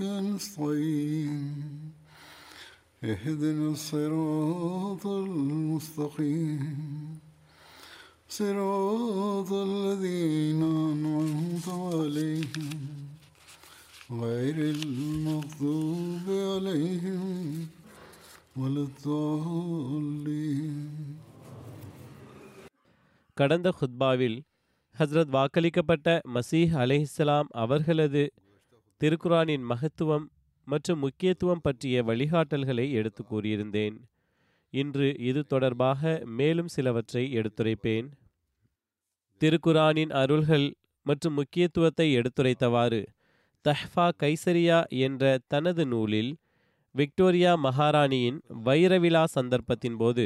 نستعين اهدنا الصراط المستقيم صراط الذين أنعمت عليهم غير المغضوب عليهم ولا الضالين கடந்த ஹுத்பாவில் ஹஸ்ரத் வாக்களிக்கப்பட்ட மசீஹ் அலைஹிஸ்ஸலாம் அவர்களது திருக்குரானின் மகத்துவம் மற்றும் முக்கியத்துவம் பற்றிய வழிகாட்டல்களை எடுத்து கூறியிருந்தேன். இன்று இது தொடர்பாக மேலும் சிலவற்றை எடுத்துரைப்பேன். திருக்குரானின் அருள்கள் மற்றும் முக்கியத்துவத்தை எடுத்துரைத்தவாறு தஹ்ஃபா கைசரியா என்ற தனது நூலில் விக்டோரியா மகாராணியின் வைரவிழா சந்தர்ப்பத்தின் போது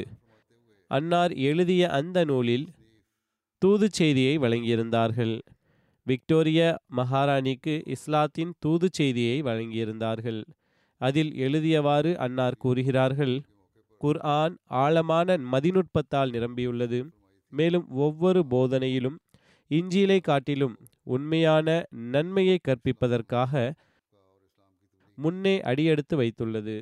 அன்னார் எழுதிய அந்த நூலில் தூதுச் செய்தியை வழங்கியிருந்தார்கள். விக்டோரிய மகாராணிக்கு இஸ்லாத்தின் தூதுச் செய்தியை வழங்கியிருந்தார்கள். அதில் எழுதியவாறு அன்னார் கூறுகிறார்கள் குர்ஆன் ஆழமான மதிநுட்பத்தால் நிரம்பியுள்ளது. மேலும் ஒவ்வொரு போதனையிலும் இஞ்சிலை காட்டிலும் உண்மையான நன்மையை கற்பிப்பதற்காக முன்னே அடியெடுத்து வைத்துள்ளது.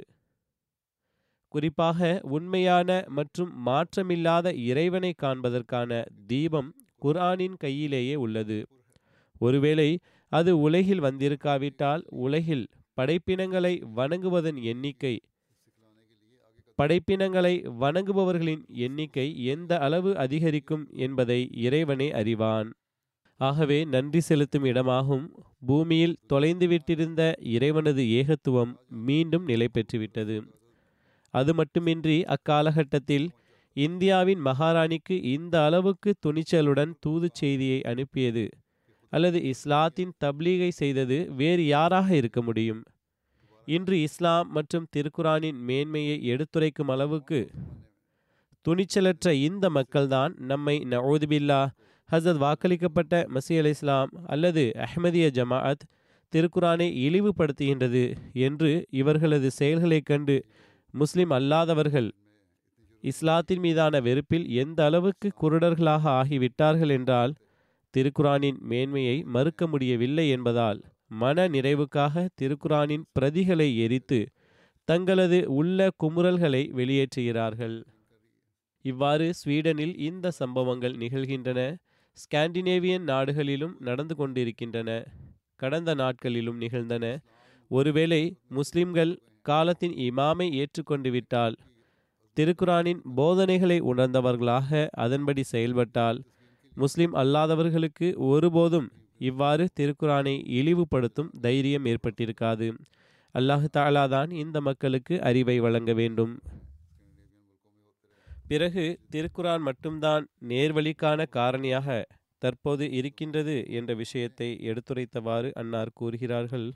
குறிப்பாக உண்மையான மற்றும் மாற்றமில்லாத இறைவனை காண்பதற்கான தீபம் குர்ஆனின் கையிலேயே உள்ளது. ஒருவேளை அது உலகில் வந்திருக்காவிட்டால் உலகில் படைப்பினங்களை வணங்குவதன் எண்ணிக்கை படைப்பினங்களை வணங்குபவர்களின் எண்ணிக்கை எந்த அளவு அதிகரிக்கும் என்பதை இறைவனே அறிவான். ஆகவே நன்றி செலுத்தும் இடமாகும். பூமியில் தொலைந்துவிட்டிருந்த இறைவனது ஏகத்துவம் மீண்டும் நிலை பெற்றுவிட்டது. அது மட்டுமின்றி அக்காலகட்டத்தில் இந்தியாவின் மகாராணிக்கு இந்த அளவுக்கு துணிச்சலுடன் தூதுச் செய்தியை அனுப்பியது. அல்லது இஸ்லாத்தின் தப்லீகை செய்தது வேறு யாராக இருக்க முடியும்? இன்று இஸ்லாம் மற்றும் திருக்குரானின் மேன்மையை எடுத்துரைக்கும் அளவுக்கு துணிச்சலற்ற இந்த மக்கள்தான் நம்மை நவோதுபில்லா ஹசத் வாக்களிக்கப்பட்ட மசி அலி இஸ்லாம் அல்லது அஹ்மதிய ஜமாஅத் திருக்குரானை இழிவுபடுத்துகின்றது என்று இவர்களது செயல்களைக் கண்டு முஸ்லிம் அல்லாதவர்கள் இஸ்லாத்தின் மீதான வெறுப்பில் எந்த அளவுக்கு குருடர்களாக ஆகிவிட்டார்கள் என்றால் திருக்குரானின் மேன்மையை மறுக்க முடியவில்லை என்பதால் மன நிறைவுக்காக திருக்குரானின் பிரதிகளை எரித்து தங்களது உள்ள குமுறல்களை வெளியேற்றுகிறார்கள். இவ்வாறு ஸ்வீடனில் இந்த சம்பவங்கள் நிகழ்கின்றன. ஸ்காண்டினேவியன் நாடுகளிலும் நடந்து கொண்டிருக்கின்றன. கடந்த நாட்களிலும் நிகழ்ந்தன. ஒருவேளை முஸ்லிம்கள் காலத்தின் இமாமை ஏற்றுக்கொண்டு விட்டால் திருக்குரானின் போதனைகளை உணர்ந்தவர்களாக அதன்படி செயல்பட்டால் முஸ்லிம் அல்லாதவர்களுக்கு ஒருபோதும் இவ்வாறு திருக்குரானை இழிவுபடுத்தும் தைரியம் ஏற்பட்டிருக்காது. அல்லாஹு தாலா தான் இந்த மக்களுக்கு அறிவை வழங்க வேண்டும். பிறகு திருக்குரான் மட்டும்தான் நேர்வழிக்கான காரணியாக தற்போது இருக்கின்றது என்ற விஷயத்தை எடுத்துரைத்தவாறு அன்னார் கூறுகிறார்கள்.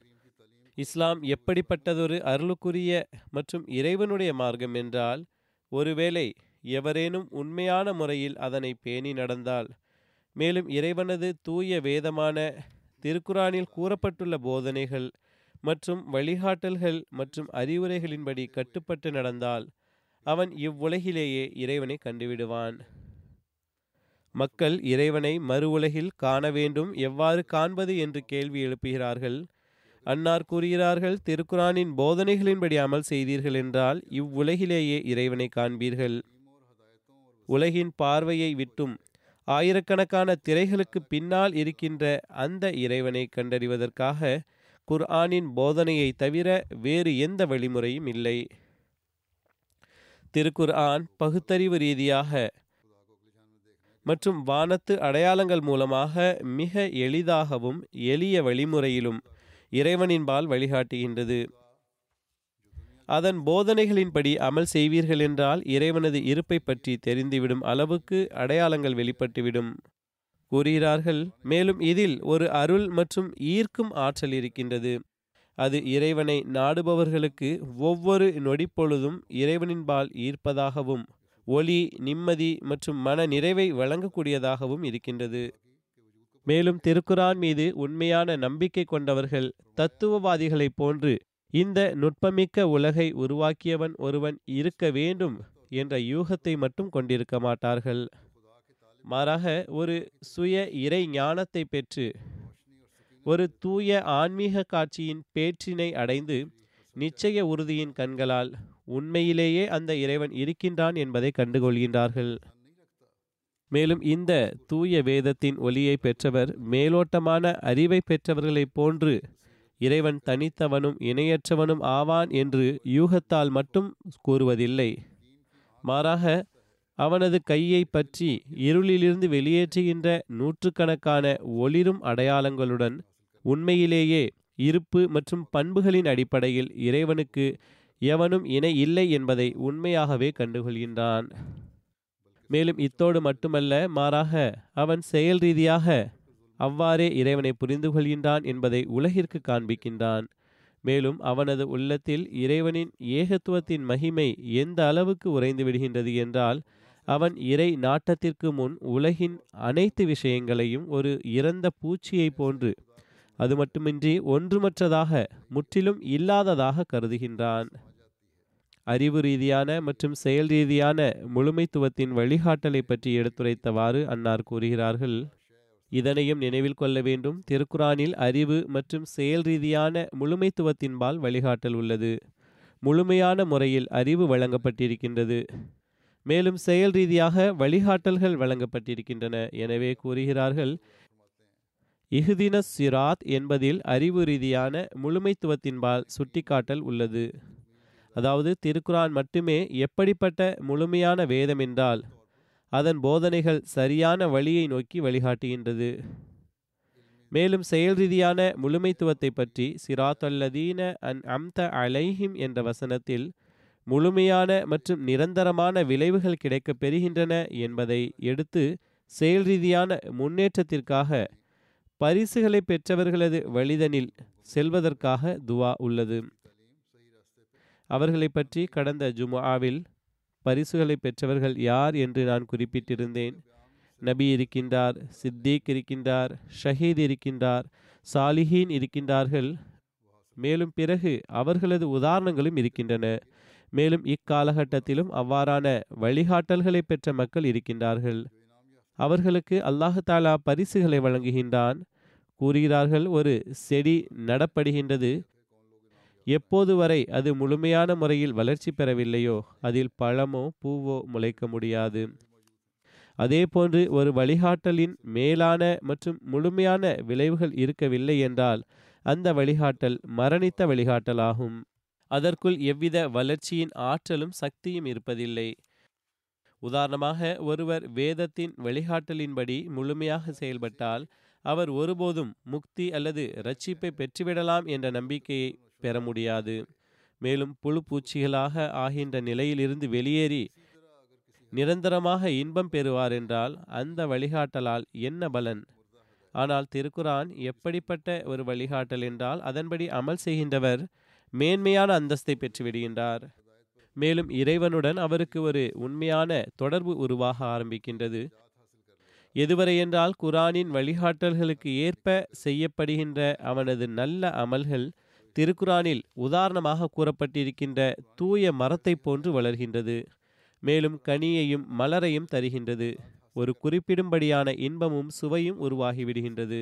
இஸ்லாம் எப்படிப்பட்டதொரு அருளுக்குரிய மற்றும் இறைவனுடைய மார்க்கம் என்றால் ஒருவேளை எவரேனும் உண்மையான முறையில் அதனை பேணி நடந்தால் மேலும் இறைவனது தூய வேதமான திருக்குரானில் கூறப்பட்டுள்ள போதனைகள் மற்றும் வழிகாட்டல்கள் மற்றும் அறிவுரைகளின்படி கட்டுப்பட்டு நடந்தால் அவன் இவ்வுலகிலேயே இறைவனை கண்டுவிடுவான். மக்கள் இறைவனை மறு உலகில் காண வேண்டும் எவ்வாறு காண்பது என்று கேள்வி எழுப்புகிறார்கள். அன்னார் கூறுகிறார்கள் திருக்குரானின் போதனைகளின்படி அமல் செய்தீர்கள் என்றால் இவ்வுலகிலேயே இறைவனை காண்பீர்கள். உலகின் பார்வையை விட்டும் ஆயிரக்கணக்கான திரைகளுக்கு பின்னால் இருக்கின்ற அந்த இறைவனை கண்டறிவதற்காக குர்ஆனின் போதனையை தவிர வேறு எந்த வழிமுறையும் இல்லை. திருக்குர்ஆன் பகுத்தறிவு ரீதியாக மற்றும் வானத்து அடையாளங்கள் மூலமாக மிக எளிதாகவும் எளிய வழிமுறையிலும் இறைவனின்பால் வழிகாட்டுகின்றது. அதன் போதனைகளின்படி அமல் செய்வீர்கள் என்றால் இறைவனது இருப்பை பற்றி தெரிந்துவிடும் அளவுக்கு அடையாளங்கள் வெளிப்பட்டுவிடும். கூறுகிறார்கள் மேலும் இதில் ஒரு அருள் மற்றும் ஈர்க்கும் ஆற்றல் இருக்கின்றது. அது இறைவனை நாடுபவர்களுக்கு ஒவ்வொரு நொடிப்பொழுதும் இறைவனின்பால் ஈர்ப்பதாகவும் ஒளி நிம்மதி மற்றும் மன நிறைவை வழங்கக்கூடியதாகவும் இருக்கின்றது. மேலும் திருக்குரான் மீது உண்மையான நம்பிக்கை கொண்டவர்கள் தத்துவவாதிகளைப் போன்று இந்த நுட்பமிக்க உலகை உருவாக்கியவன் ஒருவன் இருக்க வேண்டும் என்ற யூகத்தை மட்டும் கொண்டிருக்க மாட்டார்கள். மாறாக ஒரு சுய இறை ஞானத்தை பெற்று ஒரு தூய ஆன்மீக காட்சியின் பேற்றினை அடைந்து நிச்சய உறுதியின் கண்களால் உண்மையிலேயே அந்த இறைவன் இருக்கின்றான் என்பதை கண்டுகொள்கின்றார்கள். மேலும் இந்த தூய வேதத்தின் ஒளியை பெற்றவர் மேலோட்டமான அறிவை பெற்றவர்களைப் போன்று இறைவன் தனித்தவனும் இணையற்றவனும் ஆவான் என்று யூகத்தால் மட்டும் கூறுவதில்லை. மாறாக அவனது கையை பற்றி இருளிலிருந்து வெளியேற்றுகின்ற நூற்றுக்கணக்கான ஒளிரும் அடையாளங்களுடன் உண்மையிலேயே இருப்பு மற்றும் பண்புகளின் அடிப்படையில் இறைவனுக்கு எவனும் இணை இல்லை என்பதை உண்மையாகவே கண்டுகொள்கின்றான். மேலும் இத்தோடு மட்டுமல்ல மாறாக அவன் செயல் ரீதியாக அவ்வாறே இறைவனை புரிந்து கொள்கின்றான் என்பதை உலகிற்கு காண்பிக்கின்றான். மேலும் அவனது உள்ளத்தில் இறைவனின் ஏகத்துவத்தின் மகிமை எந்த அளவுக்கு உறைந்து விடுகின்றது என்றால் அவன் இறை நாட்டத்திற்கு முன் உலகின் அனைத்து விஷயங்களையும் ஒரு இறந்த பூச்சியைப் போன்று அது மட்டுமின்றி ஒன்றுமற்றதாக முற்றிலும் இல்லாததாக கருதுகின்றான். அறிவு ரீதியான மற்றும் செயல் ரீதியான முழுமைத்துவத்தின் வழிகாட்டலை பற்றி எடுத்துரைத்தவாறு அன்னார் கூறுகிறார்கள். இதனையும் நினைவில் கொள்ள வேண்டும். திருக்குரானில் அறிவு மற்றும் செயல் ரீதியான முழுமைத்துவத்தின்பால் வழிகாட்டல் உள்ளது. முழுமையான முறையில் அறிவு வழங்கப்பட்டிருக்கின்றது. மேலும் செயல் ரீதியாக வழிகாட்டல்கள் வழங்கப்பட்டிருக்கின்றன. எனவே கூறுகிறார்கள் இஹுதின சிராத் என்பதில் அறிவு ரீதியான முழுமைத்துவத்தின்பால் சுட்டிக்காட்டல் உள்ளது. அதாவது திருக்குரான் மட்டுமே எப்படிப்பட்ட முழுமையான வேதம் என்றால் அதன் போதனைகள் சரியான வழியை நோக்கி வழிகாட்டுகின்றது. மேலும் செயல் ரீதியான முழுமைத்துவத்தை பற்றி சிராத்தல்லதீன அன் அம்த அலைஹிம் என்ற வசனத்தில் முழுமையான மற்றும் நிரந்தரமான விளைவுகள் கிடைக்க பெறுகின்றன என்பதை எடுத்து செயல் ரீதியான முன்னேற்றத்திற்காக பரிசுகளை பெற்றவர்களது வழிதனில் செல்வதற்காக துவா உள்ளது. அவர்களை பற்றி கடந்த ஜுமாவில் பரிசுகளை பெற்றவர்கள் யார் என்று நான் குறிப்பிட்டிருந்தேன். நபி இருக்கின்றார் சித்தீக் இருக்கின்றார் ஷஹீத் இருக்கின்றார் சாலிஹீன் இருக்கின்றார்கள். மேலும் பிறகு அவர்களது உதாரணங்களும் இருக்கின்றன. மேலும் இக்காலகட்டத்திலும் அவ்வாறான வழிகாட்டல்களை பெற்ற மக்கள் இருக்கின்றார்கள். அவர்களுக்கு அல்லாஹு தாலா பரிசுகளை வழங்குகின்றான். கூறுகிறார்கள் ஒரு செடி நடப்படுகின்றது. எப்போது வரை அது முழுமையான முறையில் வளர்ச்சி பெறவில்லையோ அதில் பழமோ பூவோ முளைக்க முடியாது. அதேபோன்று ஒரு வழிகாட்டலின் மேலான மற்றும் முழுமையான விளைவுகள் இருக்கவில்லை என்றால் அந்த வழிகாட்டல் மரணித்த வழிகாட்டலாகும். அதற்குள் எவ்வித வளர்ச்சியின் ஆற்றலும் சக்தியும் இருப்பதில்லை. உதாரணமாக ஒருவர் வேதத்தின் வழிகாட்டலின்படி முழுமையாக செயல்பட்டால் அவர் ஒருபோதும் முக்தி அல்லது ரட்சிப்பை பெற்றுவிடலாம் என்ற நம்பிக்கையை பெற முடியாது. மேலும் புழு பூச்சிகளாக ஆகின்ற நிலையிலிருந்து வெளியேறி நிரந்தரமாக இன்பம் பெறுவார் என்றால் அந்த வழிகாட்டலால் என்ன பலன்? ஆனால் திருக்குரான் எப்படிப்பட்ட ஒரு வழிகாட்டல் என்றால் அதன்படி அமல் செய்கின்றவர் மேன்மையான அந்தஸ்தை பெற்றுவிடுகின்றார் மேலும் இறைவனுடன் அவருக்கு ஒரு உண்மையான தொடர்பு உருவாக ஆரம்பிக்கின்றது. எதுவரை என்றால் குரானின் வழிகாட்டல்களுக்கு ஏற்ப செய்யப்படுகின்ற அவனது நல்ல அமல்கள் திருக்குரானில் உதாரணமாக கூறப்பட்டிருக்கின்ற தூய மரத்தைப் போன்று வளர்கின்றது மேலும் கனியையும் மலரையும் தருகின்றது. ஒரு குறிப்பிடும்படியான இன்பமும் சுவையும் உருவாகிவிடுகின்றது.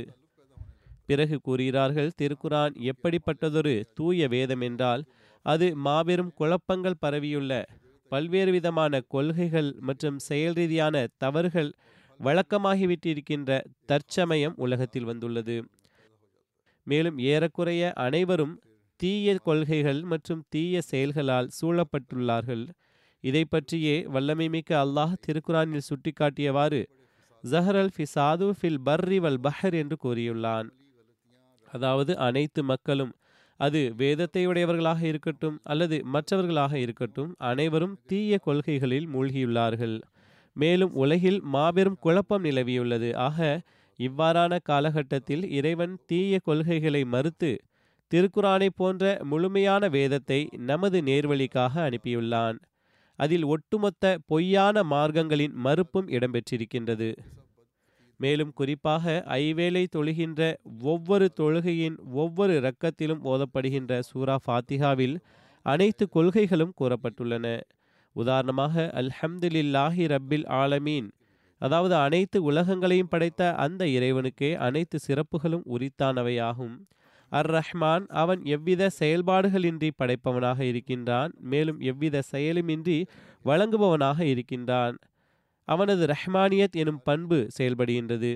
பிறகு கூறுகிறார்கள் திருக்குரான் எப்படிப்பட்டதொரு தூய வேதம் என்றால் அது மாபெரும் குழப்பங்கள் பரவியுள்ள பல்வேறு விதமான கொள்கைகள் மற்றும் செயல் ரீதியான தவறுகள் வழக்கமாகிவிட்டிருக்கின்ற தற்சமயம் உலகத்தில் வந்துள்ளது. மேலும் ஏறக்குறைய அனைவரும் தீய கொள்கைகள் மற்றும் தீய செயல்களால் சூழப்பட்டுள்ளார்கள். இதை பற்றியே வல்லமைமிக்க அல்லாஹ் திருக்குரானில் சுட்டிக்காட்டியவாறு ஜஹரல் ஃபிசாது ஃபில் பர்ரி வல் பஹர் என்று கூறியுள்ளான். அதாவது அனைத்து மக்களும் அது வேதத்தை உடையவர்களாக இருக்கட்டும் அல்லது மற்றவர்களாக இருக்கட்டும் அனைவரும் தீய கொள்கைகளில் மூழ்கியுள்ளார்கள். மேலும் உலகில் மாபெரும் குழப்பம் நிலவியுள்ளது. ஆக இவ்வாறான காலகட்டத்தில் இறைவன் தீய கொள்கைகளை மறுத்து திருக்குறானை போன்ற முழுமையான வேதத்தை நமது நேர்வழிக்காக அனுப்பியுள்ளான். அதில் ஒட்டுமொத்த பொய்யான மார்க்கங்களின் மறுப்பும் இடம்பெற்றிருக்கின்றது. மேலும் குறிப்பாக ஐவேளை தொழுகின்ற ஒவ்வொரு தொழுகையின் ஒவ்வொரு இரக்கத்திலும் ஓதப்படுகின்ற சூரா ஃபாத்திகாவில் அனைத்து கொள்கைகளும் கூறப்பட்டுள்ளன. உதாரணமாக அல்ஹம்துலில்லாஹி ரப்பில் ஆலமீன் அதாவது அனைத்து உலகங்களையும் படைத்த அந்த இறைவனுக்கே அனைத்து சிறப்புகளும் உரித்தானவையாகும். அர் ரஹ்மான் அவன் எவ்வித செயல்பாடுகளின்றி படைப்பவனாக இருக்கின்றான் மேலும் எவ்வித செயலுமின்றி வழங்குபவனாக இருக்கின்றான். அவனது ரஹ்மானியத் எனும் பண்பு செயல்படுகின்றது.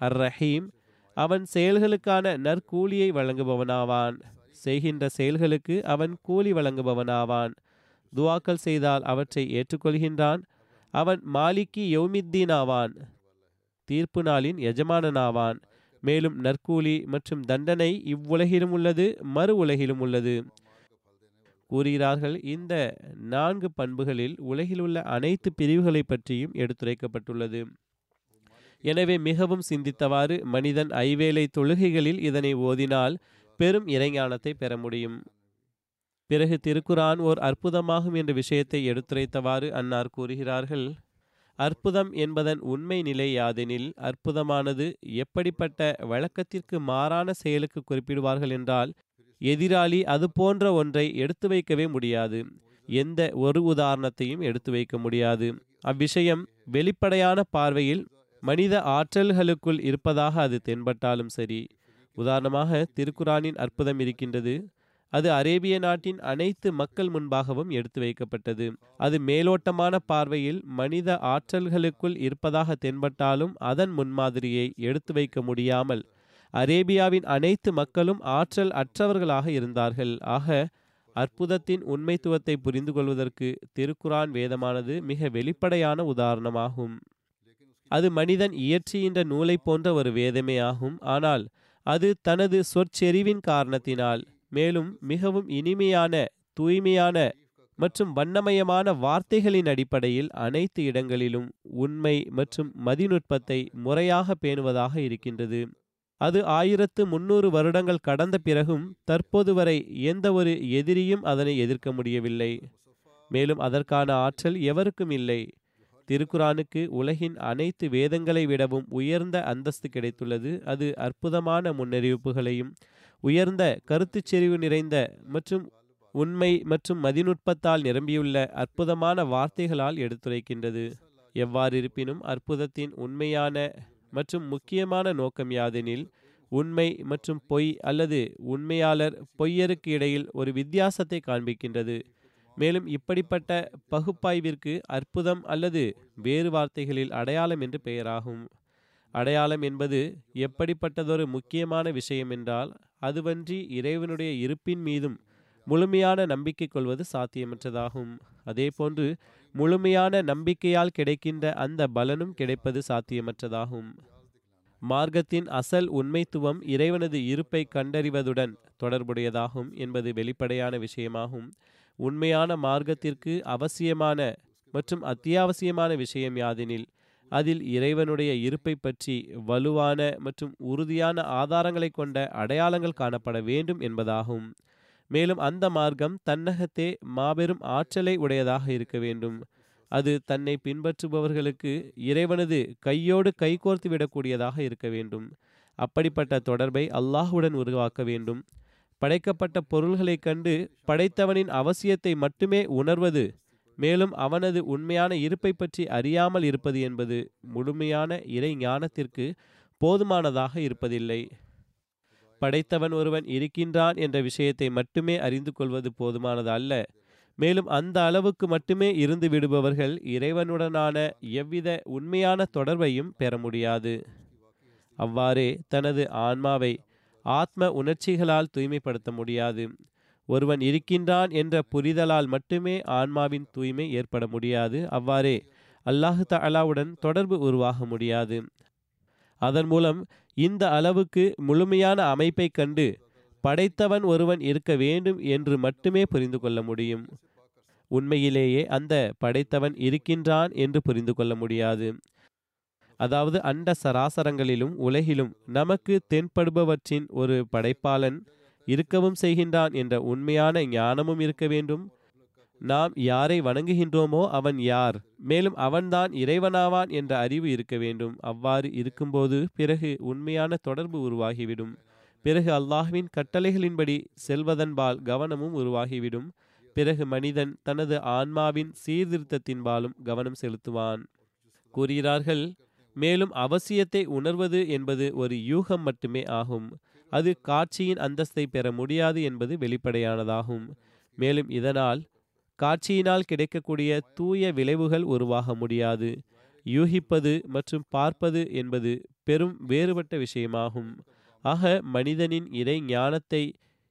அர் ரஹீம் அவன் செயல்களுக்கான நற்கூலியை வழங்குபவனாவான். செய்கின்ற செயல்களுக்கு அவன் கூலி வழங்குபவனாவான். துவாக்கள் செய்தால் அவற்றை ஏற்றுக்கொள்கின்றான். அவன் மாலிக்கி யௌமித்தீன் ஆவான் தீர்ப்பு நாளின் எஜமானனாவான். மேலும் நற்கூலி மற்றும் தண்டனை இவ்வுலகிலும் உள்ளது மறு உலகிலும் உள்ளது. கூறுகிறார்கள் இந்த நான்கு பண்புகளில் உலகில் உள்ள அனைத்து பிரிவுகளை பற்றியும் எடுத்துரைக்கப்பட்டுள்ளது. எனவே மிகவும் சிந்தித்தவாறு மனிதன் ஐவேளை தொழுகைகளில் இதனை ஓதினால் பெரும் இறைஞானத்தை பெற முடியும். பிறகு திருக்குரான் ஓர் அற்புதமாகும் என்ற விஷயத்தை எடுத்துரைத்தவாறு அன்னார் கூறுகிறார்கள் அற்புதம் என்பதன் உண்மை நிலை யாதெனில் அற்புதமானது எப்படிப்பட்ட வழக்கத்திற்கு மாறான செயலுக்கு குறிப்பிடுவார்கள் என்றால் எதிராளி அது போன்ற ஒன்றை எடுத்து வைக்கவே முடியாது எந்த ஒரு உதாரணத்தையும் எடுத்து வைக்க முடியாது. அவ்விஷயம் வெளிப்படையான பார்வையில் மனித ஆற்றல்களுக்குள் இருப்பதாக அது தென்பட்டாலும் சரி. உதாரணமாக திருக்குறானின் அற்புதம் இருக்கின்றது அது அரேபிய நாட்டின் அனைத்து மக்கள் முன்பாகவும் எடுத்து வைக்கப்பட்டது. அது மேலோட்டமான பார்வையில் மனித ஆற்றல்களுக்குள் இருப்பதாக தென்பட்டாலும் அதன் முன்மாதிரியை எடுத்து வைக்க முடியாமல் அரேபியாவின் அனைத்து மக்களும் ஆற்றல் அற்றவர்களாக இருந்தார்கள். ஆக அற்புதத்தின் உண்மைத்துவத்தை புரிந்து கொள்வதற்கு திருக்குரான் வேதமானது மிக வெளிப்படையான உதாரணமாகும். அது மனிதன் இயற்றுகின்ற நூலை போன்ற ஒரு வேதமே ஆகும். ஆனால் அது தனது சொற்செறிவின் காரணத்தினால் மேலும் மிகவும் இனிமையான தூய்மையான மற்றும் வண்ணமயமான வார்த்தைகளின் அடிப்படையில் அனைத்து இடங்களிலும் உண்மை மற்றும் மதிநுட்பத்தை முறையாக பேணுவதாக இருக்கின்றது. அது ஆயிரத்து முன்னூறு வருடங்கள் கடந்த பிறகும் தற்போது வரை எந்த ஒரு எதிரியும் அதனை எதிர்க்க முடியவில்லை. மேலும் அதற்கான ஆற்றல் எவருக்கும் இல்லை. திருக்குரானுக்கு உலகின் அனைத்து வேதங்களை விடவும் உயர்ந்த அந்தஸ்து கிடைத்துள்ளது. அது அற்புதமான முன்னறிவிப்புகளையும் உயர்ந்த கருத்துச் செறிவு நிறைந்த மற்றும் உண்மை மற்றும் மதிநுட்பத்தால் நிரம்பியுள்ள அற்புதமான வார்த்தைகளால் எடுத்துரைக்கின்றது. எவ்வாறு இருப்பினும் அற்புதத்தின் உண்மையான மற்றும் முக்கியமான நோக்கம் யாதெனில் உண்மை மற்றும் பொய் அல்லது உண்மையாளர் பொய்யருக்கு இடையில் ஒரு வித்தியாசத்தை காண்பிக்கின்றது. மேலும் இப்படிப்பட்ட பகுப்பாய்விற்கு அற்புதம் அல்லது வேறு வார்த்தைகளில் அடையாளம் என்று பெயராகும். அடையாளம் என்பது எப்படிப்பட்டதொரு முக்கியமான விஷயம் என்றால் அதுவன்றி இறைவனுடைய இருப்பின் மீதும் முழுமையான நம்பிக்கை கொள்வது சாத்தியமற்றதாகும். அதேபோன்று முழுமையான நம்பிக்கையால் கிடைக்கின்ற அந்த பலனும் கிடைப்பது சாத்தியமற்றதாகும். மார்க்கத்தின் அசல் உண்மைத்துவம் இறைவனது இருப்பை கண்டறிவதுடன் தொடர்புடையதாகும் என்பது வெளிப்படையான விஷயமாகும். உண்மையான மார்க்கத்திற்கு அவசியமான மற்றும் அத்தியாவசியமான விஷயம் யாதெனில் அதில் இறைவனுடைய இருப்பை பற்றி வலுவான மற்றும் உறுதியான ஆதாரங்களை கொண்ட அடையாளங்கள் காணப்பட வேண்டும் என்பதாகும். மேலும் அந்த மார்க்கம் தன்னகத்தே மாபெரும் ஆற்றலை உடையதாக இருக்க வேண்டும். அது தன்னை பின்பற்றுபவர்களுக்கு இறைவனது கையோடு கைகோர்த்து விடக்கூடியதாக இருக்க வேண்டும். அப்படிப்பட்ட தொடர்பை அல்லாஹுடன் உருவாக்க வேண்டும். படைக்கப்பட்ட பொருள்களைக் கண்டு படைத்தவனின் அவசியத்தை மட்டுமே உணர்வது மேலும் அவனது உண்மையான இருப்பை பற்றி அறியாமல் இருப்பது என்பது முழுமையான இறை ஞானத்திற்கு போதுமானதாக இருப்பதில்லை. படைத்தவன் ஒருவன் இருக்கின்றான் என்ற விஷயத்தை மட்டுமே அறிந்து கொள்வது போதுமானது அல்ல. மேலும் அந்த அளவுக்கு மட்டுமே இருந்து விடுபவர்கள் இறைவனுடனான எவ்வித உண்மையான தொடர்பையும் பெற முடியாது. அவ்வாறே தனது ஆன்மாவை ஆத்ம உணர்ச்சிகளால் தூய்மைப்படுத்த முடியாது. ஒருவன் இருக்கின்றான் என்ற புரிதலால் மட்டுமே ஆன்மாவின் தூய்மை ஏற்பட முடியாது. அவ்வாறே அல்லாஹு தாலாவுடன் தொடர்பு உருவாக முடியாது. அதன் மூலம் இந்த அளவுக்கு முழுமையான அமைப்பை கண்டு படைத்தவன் ஒருவன் இருக்க வேண்டும் என்று மட்டுமே புரிந்து கொள்ள முடியும். உண்மையிலேயே அந்த படைத்தவன் இருக்கின்றான் என்று புரிந்து கொள்ள முடியாது. அதாவது அண்ட சராசரங்களிலும் உலகிலும் நமக்கு தென்படுபவற்றின் ஒரு படைப்பாளன் இருக்கவும் செய்கின்றான் என்ற உண்மையான ஞானமும் இருக்க வேண்டும். நாம் யாரை வணங்குகின்றோமோ அவன் யார்? மேலும் அவன்தான் இறைவனாவான் என்ற அறிவு இருக்க வேண்டும். அவ்வாறு இருக்கும்போது பிறகு உண்மையான தொடர்பு உருவாகிவிடும். பிறகு அல்லாஹ்வின் கட்டளைகளின்படி செல்வதன்பால் கவனமும் உருவாகிவிடும். பிறகு மனிதன் தனது ஆன்மாவின் சீர்திருத்தத்தின்பாலும் கவனம் செலுத்துவான். கூறுகிறார்கள் மேலும் அவசியத்தை உணர்வது என்பது ஒரு யூகம் மட்டுமே ஆகும். அது காட்சியின் அந்தஸ்தை பெற முடியாது என்பது வெளிப்படையானதாகும். மேலும் இதனால் காட்சியினால் கிடைக்கக்கூடிய தூய விளைவுகள் உருவாக முடியாது. யூகிப்பது மற்றும் பார்ப்பது என்பது பெரும் வேறுபட்ட விஷயமாகும். ஆக மனிதனின் இறை ஞானத்தை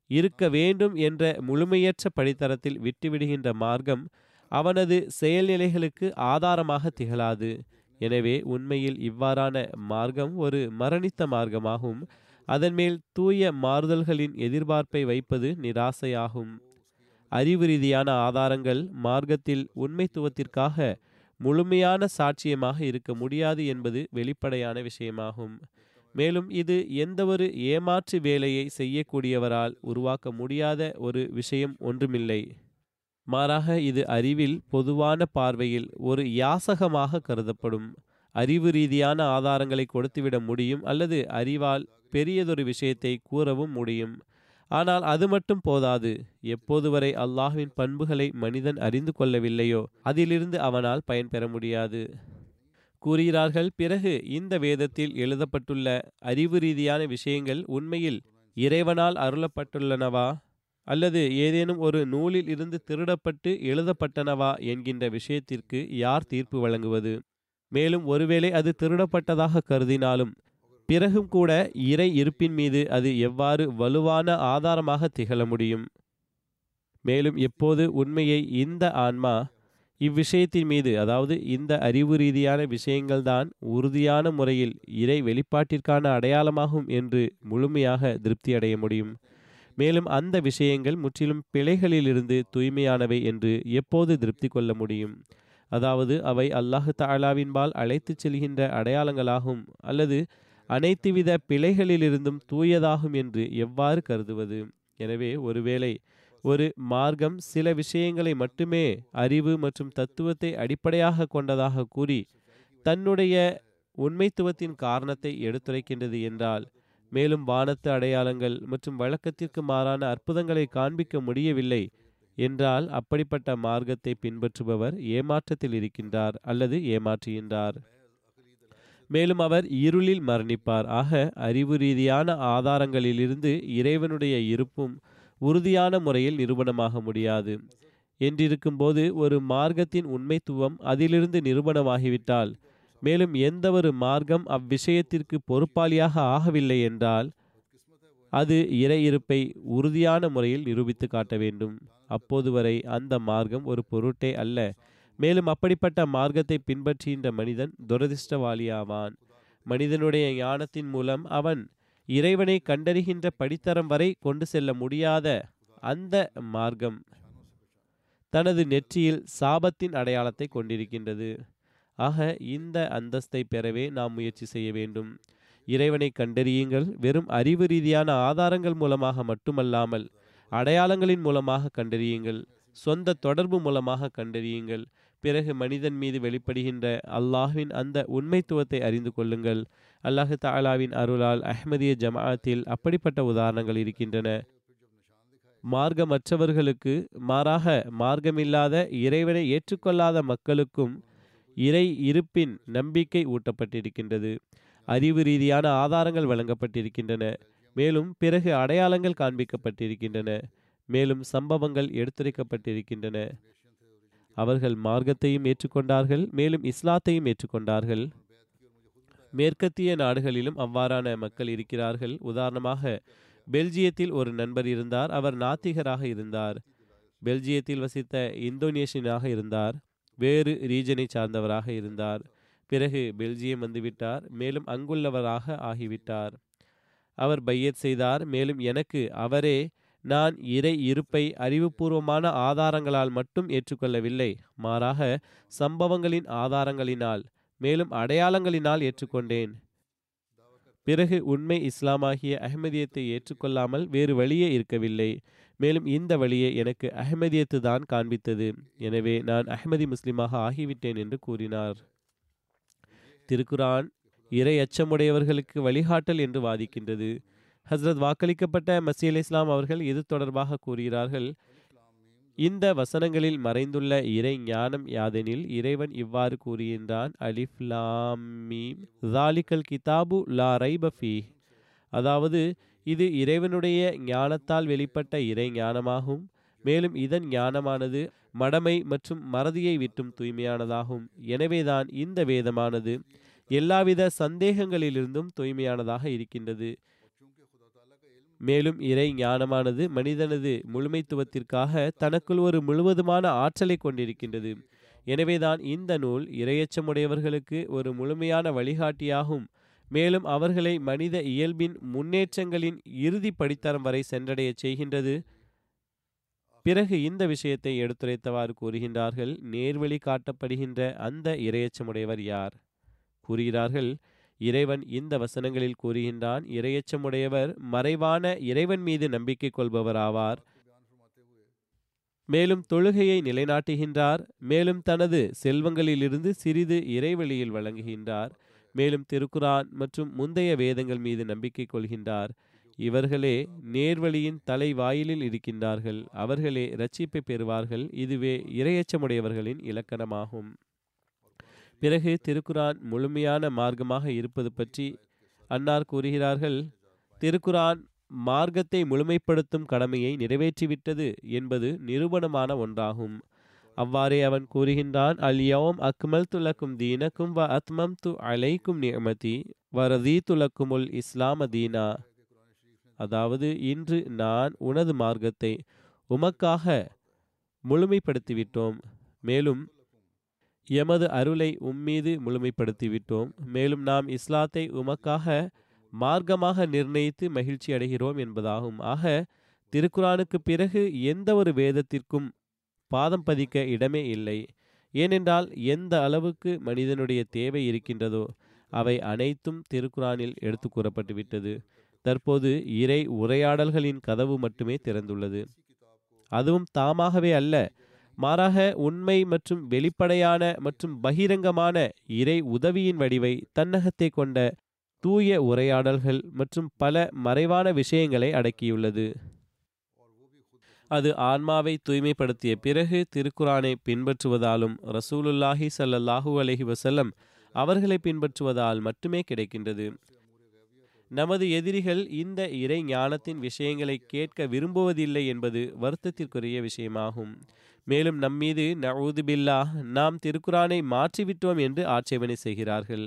இருக்க வேண்டும் என்ற முழுமையற்ற படித்தரத்தில் விட்டுவிடுகின்ற மார்க்கம் அவனது செயல்நிலைகளுக்கு ஆதாரமாக திகழாது. எனவே உண்மையில் இவ்வாறான மார்க்கம் ஒரு மரணித்த மார்க்கமாகும். அதன் மேல் தூய மாறுதல்களின் எதிர்பார்ப்பை வைப்பது நிராசையாகும். அறிவு ரீதியான ஆதாரங்கள் மார்க்கத்தில் உண்மைத்துவத்திற்காக முழுமையான சாட்சியமாக இருக்க முடியாது என்பது வெளிப்படையான விஷயமாகும். மேலும் இது எந்தவொரு ஏமாற்று வேலையை செய்யக்கூடியவரால் உருவாக்க முடியாத ஒரு விஷயம் ஒன்றுமில்லை. மாறாக இது அறிவில் பொதுவான பார்வையில் ஒரு யாசகமாக கருதப்படும். அறிவு ரீதியான ஆதாரங்களை கொடுத்துவிட முடியும் அல்லது அறிவால் பெரியதொரு விஷயத்தை கூறவும் முடியும். ஆனால் அது மட்டும் போதாது. எப்போது வரை அல்லாஹுவின் பண்புகளை மனிதன் அறிந்து கொள்ளவில்லையோ அதிலிருந்து அவனால் பயன்பெற முடியாது. கூறுகிறார்கள் பிறகு இந்த வேதத்தில் எழுதப்பட்டுள்ள அறிவு ரீதியான விஷயங்கள் உண்மையில் இறைவனால் அருளப்பட்டுள்ளனவா? அல்லது ஏதேனும் ஒரு நூலில் இருந்து திருடப்பட்டு எழுதப்பட்டனவா? என்கின்ற விஷயத்திற்கு யார் தீர்ப்பு வழங்குவது? மேலும் ஒருவேளை அது திருடப்பட்டதாக கருதினாலும் பிறகும் கூட இறை இருப்பின் மீது அது எவ்வாறு வலுவான ஆதாரமாக திகழ முடியும்? மேலும் எப்போது உண்மையை இந்த ஆன்மா இவ்விஷயத்தின் மீது அதாவது இந்த அறிவு ரீதியான விஷயங்கள்தான் உறுதியான முறையில் இறை வெளிப்பாட்டிற்கான அடையாளமாகும் என்று முழுமையாக திருப்தியடைய முடியும். மேலும் அந்த விஷயங்கள் முற்றிலும் பிழைகளிலிருந்து தூய்மையானவை என்று எப்போது திருப்தி கொள்ள முடியும்? அதாவது அவை அல்லாஹு தாலாவின்பால் அழைத்துச் செல்கின்ற அடையாளங்களாகும் அல்லது அனைத்துவித பிழைகளிலிருந்தும் தூயதாகும் என்று எவ்வாறு கருதுவது? எனவே ஒருவேளை ஒரு மார்க்கம் சில விஷயங்களை மட்டுமே அறிவு மற்றும் தத்துவத்தை அடிப்படையாக கொண்டதாக கூறி தன்னுடைய உண்மைத்துவத்தின் காரணத்தை எடுத்துரைக்கின்றது என்றால் மேலும் வானத்து அடையாளங்கள் மற்றும் வழக்கத்திற்கு மாறான அற்புதங்களை காண்பிக்க முடியவில்லை என்றால் அப்படிப்பட்ட மார்க்கத்தை பின்பற்றுபவர் ஏமாற்றத்தில் இருக்கின்றார் அல்லது ஏமாற்றுகின்றார். மேலும் அவர் இருளில் மரணிப்பார். ஆக அறிவு ரீதியான ஆதாரங்களிலிருந்து இறைவனுடைய இருப்பும் உறுதியான முறையில் நிரூபணமாக முடியாது. என்றிருக்கும்போது ஒரு மார்க்கத்தின் உண்மைத்துவம் அதிலிருந்து நிரூபணமாகிவிட்டால் மேலும் எந்தவொரு மார்க்கம் அவ்விஷயத்திற்கு பொறுப்பாளியாக ஆகவில்லை என்றால் அது இறை இருப்பை உறுதியான முறையில் நிரூபித்து காட்ட வேண்டும். அப்போது வரை அந்த மார்க்கம் ஒரு பொருட்டே அல்ல. மேலும் அப்படிப்பட்ட மார்க்கத்தை பின்பற்றுகின்ற மனிதன் துரதிருஷ்டவாளியாவான் மனிதனுடைய ஞானத்தின் மூலம் அவன் இறைவனை கண்டறிகின்ற படித்தரம் வரை கொண்டு செல்ல முடியாத அந்த மார்க்கம் தனது நெற்றியில் சாபத்தின் அடையாளத்தை கொண்டிருக்கின்றது. ஆக இந்த அந்தஸ்தை பெறவே நாம் முயற்சி செய்ய வேண்டும். இறைவனை கண்டறியுங்கள். வெறும் அறிவு ரீதியான ஆதாரங்கள் மூலமாக மட்டுமல்லாமல் அடையாளங்களின் மூலமாக கண்டறியுங்கள். சொந்த தொடர்பு மூலமாக கண்டறியுங்கள். பிறகு மனிதன் மீது வெளிப்படுகின்ற அல்லாஹ்வின் அந்த உண்மைத்துவத்தை அறிந்து கொள்ளுங்கள். அல்லாஹு தாலாவின் அருளால் அஹ்மதிய ஜமாஅத்தில் அப்படிப்பட்ட உதாரணங்கள் இருக்கின்றன. மார்க்கமற்றவர்களுக்கு மாறாக மார்க்கமில்லாத இறைவனை ஏற்றுக்கொள்ளாத மக்களுக்கும் இறை இருப்பின் நம்பிக்கை ஊட்டப்பட்டிருக்கின்றது. அறிவு ரீதியான ஆதாரங்கள் வழங்கப்பட்டிருக்கின்றன. மேலும் பிறகு அடையாளங்கள் காண்பிக்கப்பட்டிருக்கின்றன. மேலும் சம்பவங்கள் எடுத்துரைக்கப்பட்டிருக்கின்றன. அவர்கள் மார்க்கத்தையும் ஏற்றுக்கொண்டார்கள் மேலும் இஸ்லாத்தையும் ஏற்றுக்கொண்டார்கள். மேற்கத்திய நாடுகளிலும் அவ்வாறான மக்கள் இருக்கிறார்கள். உதாரணமாக பெல்ஜியத்தில் ஒரு நண்பர் இருந்தார் அவர் நாத்திகராக இருந்தார். பெல்ஜியத்தில் வசித்த இந்தோனேஷியனாக இருந்தார் வேறு ரீஜனை சார்ந்தவராக இருந்தார். பிறகு பெல்ஜியம் வந்துவிட்டார் மேலும் அங்குள்ளவராக ஆகிவிட்டார். அவர் பையத் செய்தார் மேலும் எனக்கு அவரே நான் இறை இருப்பை அறிவுபூர்வமான ஆதாரங்களால் மட்டும் ஏற்றுக்கொள்ளவில்லை. மாறாக சம்பவங்களின் ஆதாரங்களினால் மேலும் அடையாளங்களினால் ஏற்றுக்கொண்டேன். பிறகு உண்மை இஸ்லாமாகிய அஹ்மதியத்தை ஏற்றுக்கொள்ளாமல் வேறு வழியே இருக்கவில்லை. மேலும் இந்த வழியை எனக்கு அகமதியத்து தான் காண்பித்தது. எனவே நான் அகமதி முஸ்லிமாக ஆகிவிட்டேன் என்று கூறினார். திருக்குரான் இறை அச்சமுடையவர்களுக்கு வழிகாட்டல் என்று வாதிக்கின்றது. ஹஸ்ரத் வாக்களிக்கப்பட்ட மசீல் அலி இஸ்லாம் அவர்கள் இது தொடர்பாக கூறுகிறார்கள். இந்த வசனங்களில் மறைந்துள்ள இறை ஞானம் யாதெனில் இறைவன் இவ்வாறு கூறுகின்றான் அலிஃப் லாம் தாலிக்கல் கிதாபு லா ரைபஃபி அதாவது இது இறைவனுடைய ஞானத்தால் வெளிப்பட்ட இறை ஞானமாகும். மேலும் இதன் ஞானமானது மடமை மற்றும் மறதியை விட்டும் தூய்மையானதாகும். எனவேதான் இந்த வேதமானது எல்லாவித சந்தேகங்களிலிருந்தும் தூய்மையானதாக இருக்கின்றது. மேலும் இறை ஞானமானது மனிதனது முழுமைத்துவத்திற்காக தனக்குள் ஒரு முழுவதுமான ஆற்றலை கொண்டிருக்கின்றது. எனவேதான் இந்த நூல் இரையச்சமுடையவர்களுக்கு ஒரு முழுமையான வழிகாட்டியாகும். மேலும் அவர்களை மனித இயல்பின் முன்னேற்றங்களின் இறுதி படித்தரம் வரை சென்றடையச் செய்கின்றது. பிறகு இந்த விஷயத்தை எடுத்துரைத்தவாறு கூறுகின்றார்கள் நேர்வழி காட்டப்படுகின்ற அந்த இரையச்சமுடையவர் யார்? கூறுகிறார்கள் இறைவன் இந்த வசனங்களில் கூறுகின்றான் இரையச்சமுடையவர் மறைவான இறைவன் மீது நம்பிக்கை கொள்பவராவார். மேலும் தொழுகையை நிலைநாட்டுகின்றார் மேலும் தனது செல்வங்களிலிருந்து சிறிது இறைவழியில் வழங்குகின்றார். மேலும் திருக்குரான் மற்றும் முந்தைய வேதங்கள் மீது நம்பிக்கை கொள்கின்றார். இவர்களே நேர்வழியின் தலைவாயிலில் இருக்கின்றார்கள் அவர்களே இரட்சிப்பை பெறுவார்கள் இதுவே இரையச்சமுடையவர்களின் இலக்கணமாகும். பிறகு திருக்குரான் முழுமையான மார்க்கமாக இருப்பது பற்றி அன்னார் கூறுகிறார்கள் திருக்குரான் மார்க்கத்தை முழுமைப்படுத்தும் கடமையை நிறைவேற்றிவிட்டது என்பது நிரூபணமான ஒன்றாகும். அவ்வாறே அவன் கூறுகின்றான் அல் யௌம் அக்மல் துலக்கும் தீனக்கும் வ அத்மம் து அலைக்கும் நியமதி வரதி துலக்குமுல் இஸ்லாம தீனா. அதாவது இன்று நான் உனது மார்க்கத்தை உமக்காக முழுமைப்படுத்திவிட்டோம். மேலும் எமது அருளை உம்மீது முழுமைப்படுத்திவிட்டோம். மேலும் நாம் இஸ்லாத்தை உமக்காக மார்க்கமாக நிர்ணயித்து மகிழ்ச்சி அடைகிறோம் என்பதாகும். ஆக திருக்குரானுக்கு பிறகு எந்த ஒரு வேதத்திற்கும் பாதம் பதிக்க இடமே இல்லை. ஏனென்றால் எந்த அளவுக்கு மனிதனுடைய தேவை இருக்கின்றதோ அவை அனைத்தும் திருக்குரானில் எடுத்து கூறப்பட்டுவிட்டது. தற்போது இறை உரையாடல்களின் கதவு மட்டுமே திறந்துள்ளது. அதுவும் தாமாகவே அல்ல. மாறாக உண்மை மற்றும் வெளிப்படையான மற்றும் பகிரங்கமான இறை உதவியின் வடிவை தன்னகத்தை கொண்ட தூய உரையாடல்கள் மற்றும் பல மறைவான விஷயங்களை அடக்கியுள்ளது. அது ஆன்மாவை தூய்மைப்படுத்திய பிறகு திருக்குரானை பின்பற்றுவதாலும் ரசூலுல்லாஹி சல்லல்லாஹூ அலஹி வசல்லம் அவர்களை பின்பற்றுவதால் மட்டுமே கிடைக்கின்றது. நமது எதிரிகள் இந்த இறை ஞானத்தின் விஷயங்களை கேட்க விரும்புவதில்லை என்பது வருத்தத்திற்குரிய விஷயமாகும். மேலும் நம்மீது நவூது பில்லா நாம் திருக்குரானை மாற்றிவிட்டோம் என்று ஆட்சேபனை செய்கிறார்கள்.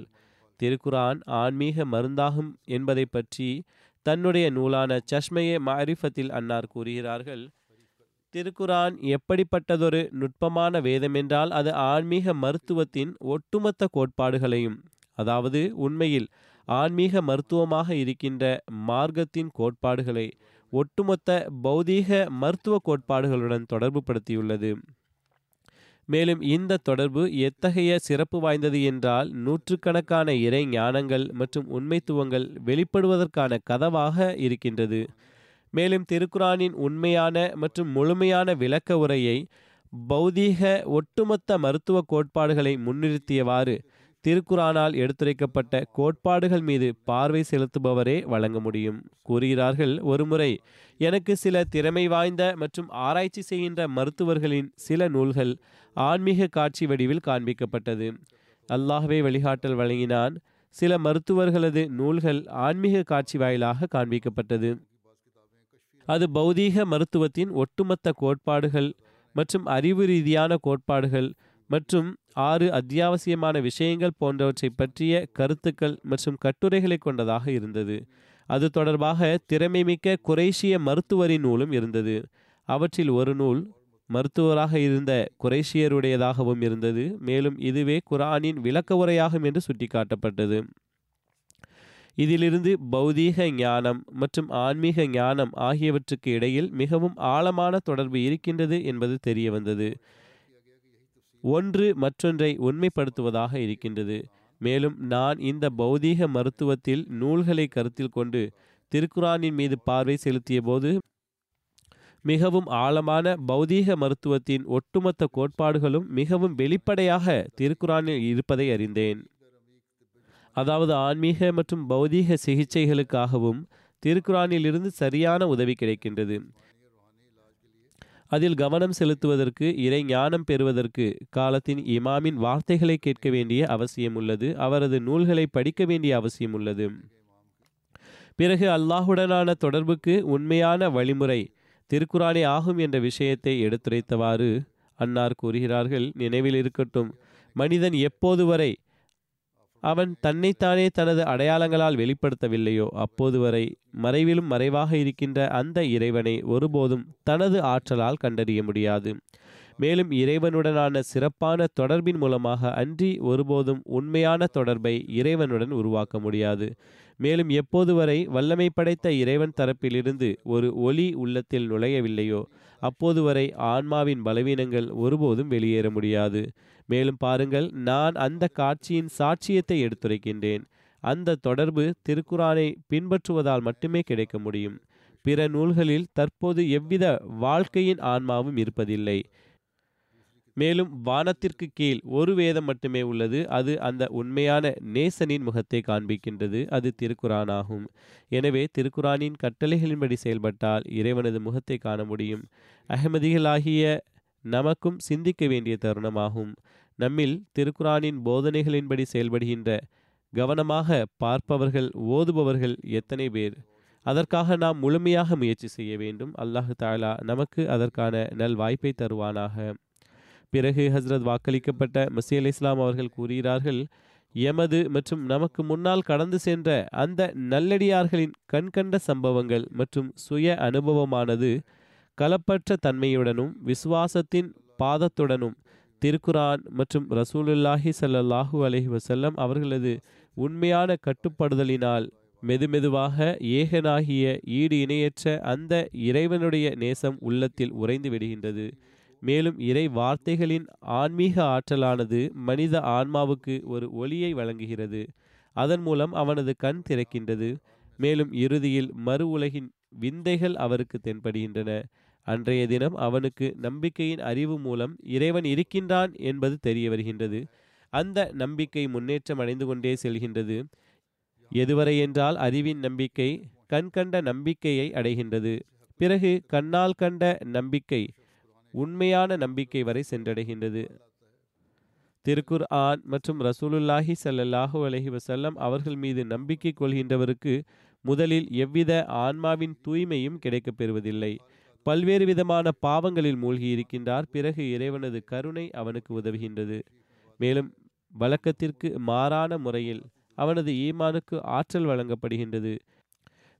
திருக்குரான் ஆன்மீக மருந்தாகும் என்பதை பற்றி தன்னுடைய நூலான சஷ்மையே மாரிஃபத்தில் அன்னார் கூறுகிறார்கள். திருக்குரான் எப்படிப்பட்டதொரு நுட்பமான வேதம் என்றால் அது ஆன்மீக மருத்துவத்தின் ஒட்டுமொத்த கோட்பாடுகளையும் அதாவது உண்மையில் ஆன்மீக மருத்துவமாக இருக்கின்ற மார்க்கத்தின் கோட்பாடுகளை ஒட்டுமொத்த பௌதீக மருத்துவ கோட்பாடுகளுடன் தொடர்பு படுத்தியுள்ளது. மேலும் இந்த தொடர்பு எத்தகைய சிறப்பு வாய்ந்தது என்றால் நூற்றுக்கணக்கான இறை ஞானங்கள் மற்றும் உண்மைத்துவங்கள் வெளிப்படுவதற்கான கதவாக இருக்கின்றது. மேலும் திருக்குரானின் உண்மையான மற்றும் முழுமையான விளக்க உரையை பௌதீக ஒட்டுமொத்த மருத்துவ கோட்பாடுகளை முன்னிறுத்தியவாறு திருக்குரானால் எடுத்துரைக்கப்பட்ட கோட்பாடுகள் மீது பார்வை செலுத்துபவரே வழங்க முடியும். கூறுகிறார்கள் ஒருமுறை எனக்கு சில திறமை வாய்ந்த மற்றும் ஆராய்ச்சி செய்கின்ற மருத்துவர்களின் சில நூல்கள் ஆன்மீக காட்சி வடிவில் காண்பிக்கப்பட்டது. அல்லாஹ்வே வழிகாட்டல் வழங்கினான். சில மருத்துவர்களது நூல்கள் ஆன்மீக காட்சி வாயிலாக காண்பிக்கப்பட்டது. அது பௌதீக மருத்துவத்தின் ஒட்டுமொத்த கோட்பாடுகள் மற்றும் அறிவு ரீதியான கோட்பாடுகள் மற்றும் ஆறு அத்தியாவசியமான விஷயங்கள் போன்றவற்றை பற்றிய கருத்துக்கள் மற்றும் கட்டுரைகளை கொண்டதாக இருந்தது. அது தொடர்பாக திறமைமிக்க குறைஷிய மருத்துவரின் நூலும் இருந்தது. அவற்றில் ஒரு நூல் மருத்துவராக இருந்த குறைஷியருடையதாகவும் இருந்தது. மேலும் இதுவே குரானின் விளக்க உரையாகும் என்று சுட்டிக்காட்டப்பட்டது. இதிலிருந்து பௌதீக ஞானம் மற்றும் ஆன்மீக ஞானம் ஆகியவற்றுக்கு இடையில் மிகவும் ஆழமான தொடர்பு இருக்கின்றது என்பது தெரிய வந்தது ஒன்று மற்றொன்றை உண்மைப்படுத்துவதாக இருக்கின்றது. மேலும் நான் இந்த பௌதீக மருத்துவத்தில் நூல்களை கருத்தில் கொண்டு திருக்குரானின் மீது பார்வை செலுத்திய போது மிகவும் ஆழமான பௌதீக மருத்துவத்தின் ஒட்டுமொத்த கோட்பாடுகளும் மிகவும் வெளிப்படையாக திருக்குறானில் இருப்பதை அறிந்தேன். அதாவது ஆன்மீக மற்றும் பௌதீக சிகிச்சைகளுக்காகவும் திருக்குறானிலிருந்து சரியான உதவி கிடைக்கின்றது. அதில் கவனம் செலுத்துவதற்கு இறை ஞானம் பெறுவதற்கு காலத்தின் இமாமின் வார்த்தைகளை கேட்க வேண்டிய அவசியம் உள்ளது அவரது நூல்களை படிக்க வேண்டிய அவசியம் உள்ளது பிறகு அல்லாஹுடனான தொடர்புக்கு உண்மையான வழிமுறை திருக்குறானே ஆகும் என்ற விஷயத்தை எடுத்துரைத்தவாறு அன்னார் கூறுகிறார்கள். நினைவில் இருக்கட்டும். மனிதன் எப்போது வரை அவன் தன்னைத்தானே தனது அடையாளங்களால் வெளிப்படுத்தவில்லையோ அப்போது வரை மறைவிலும் மறைவாக இருக்கின்ற அந்த இறைவனை ஒருபோதும் தனது ஆற்றலால் கண்டறிய முடியாது. மேலும் இறைவனுடனான சிறப்பான தொடர்பின் மூலமாக அன்றி ஒருபோதும் உண்மையான தொடர்பை இறைவனுடன் உருவாக்க முடியாது. மேலும் எப்போது வரை வல்லமை படைத்த இறைவன் தரப்பிலிருந்து ஒரு ஒளி உள்ளத்தில் நுழையவில்லையோ அப்போது வரை ஆன்மாவின் பலவீனங்கள் ஒருபோதும் வெளியேற முடியாது. மேலும் பாருங்கள் நான் அந்த காட்சியின் சாட்சியத்தை எடுத்துரைக்கின்றேன். அந்த தொடர்பு திருக்குரானை பின்பற்றுவதால் மட்டுமே கிடைக்க முடியும். பிற நூல்களில் தற்போது எவ்வித வாழ்க்கையின் ஆன்மாவும் இருப்பதில்லை. மேலும் வானத்திற்கு கீழ் ஒரு வேதம் மட்டுமே உள்ளது. அது அந்த உண்மையான நேசனின் முகத்தை காண்பிக்கின்றது. அது திருக்குரானாகும் எனவே திருக்குரானின் கட்டளைகளின்படி செயல்பட்டால் இறைவனது முகத்தை காண முடியும். அகமதிகளாகிய நமக்கும் சிந்திக்க வேண்டிய தருணமாகும். நம்மில் திருக்குரானின் போதனைகளின்படி செயல்படுகின்ற கவனமாக பார்ப்பவர்கள் ஓதுபவர்கள் எத்தனை பேர்? அதற்காக நாம் முழுமையாக முயற்சி செய்ய வேண்டும். அல்லாஹு தாலா நமக்கு அதற்கான நல் வாய்ப்பை தருவானாக. பிறகு ஹஸ்ரத் வாக்களிக்கப்பட்ட மசி அலி இஸ்லாம் அவர்கள் கூறுகிறார்கள் எமது மற்றும் நமக்கு முன்னால் கடந்து சென்ற அந்த நல்லடியார்களின் கண்கண்ட சம்பவங்கள் மற்றும் சுய அனுபவமானது கலப்பற்ற தன்மையுடனும் விசுவாசத்தின் பாதத்துடனும் திருக்குரான் மற்றும் ரசூலுல்லாஹி சல்லாஹூ அலஹி வசல்லம் அவர்களது உண்மையான கட்டுப்படுதலினால் மெதுமெதுவாக ஏகனாகிய ஈடு இணையற்ற அந்த இறைவனுடைய நேசம் உள்ளத்தில் உறைந்து விடுகின்றது. மேலும் இறை வார்த்தைகளின் ஆன்மீக ஆற்றலானது மனித ஆன்மாவுக்கு ஒரு ஒளியை வழங்குகிறது. அதன் மூலம் அவனது கண் திறக்கின்றது. மேலும் இறுதியில் மறு உலகின் விந்தைகள் அவருக்கு தென்படுகின்றன. அன்றைய தினம் அவனுக்கு நம்பிக்கையின் அறிவு மூலம் இறைவன் இருக்கின்றான் என்பது தெரிய வருகின்றது. அந்த நம்பிக்கை முன்னேற்றம் அடைந்து கொண்டே செல்கின்றது. எதுவரை என்றால் அறிவின் நம்பிக்கை கண்கண்ட நம்பிக்கையை அடைகின்றது. பிறகு கண்ணால் கண்ட நம்பிக்கை உண்மையான நம்பிக்கை வரை சென்றடைகின்றது. திருக்குர் ஆன் மற்றும் ரசூலுல்லாஹி சல்லாஹூ அலஹி வசல்லம் அவர்கள் மீது நம்பிக்கை கொள்கின்றவருக்கு முதலில் எவ்வித ஆன்மாவின் தூய்மையும் கிடைக்கப் பெறுவதில்லை. பல்வேறு விதமான பாவங்களில் மூழ்கி இருக்கின்றார் பிறகு இறைவனது கருணை அவனுக்கு உதவுகின்றது. மேலும் வழக்கத்திற்கு மாறான முறையில் அவனது ஈமானுக்கு ஆற்றல் வழங்கப்படுகின்றது.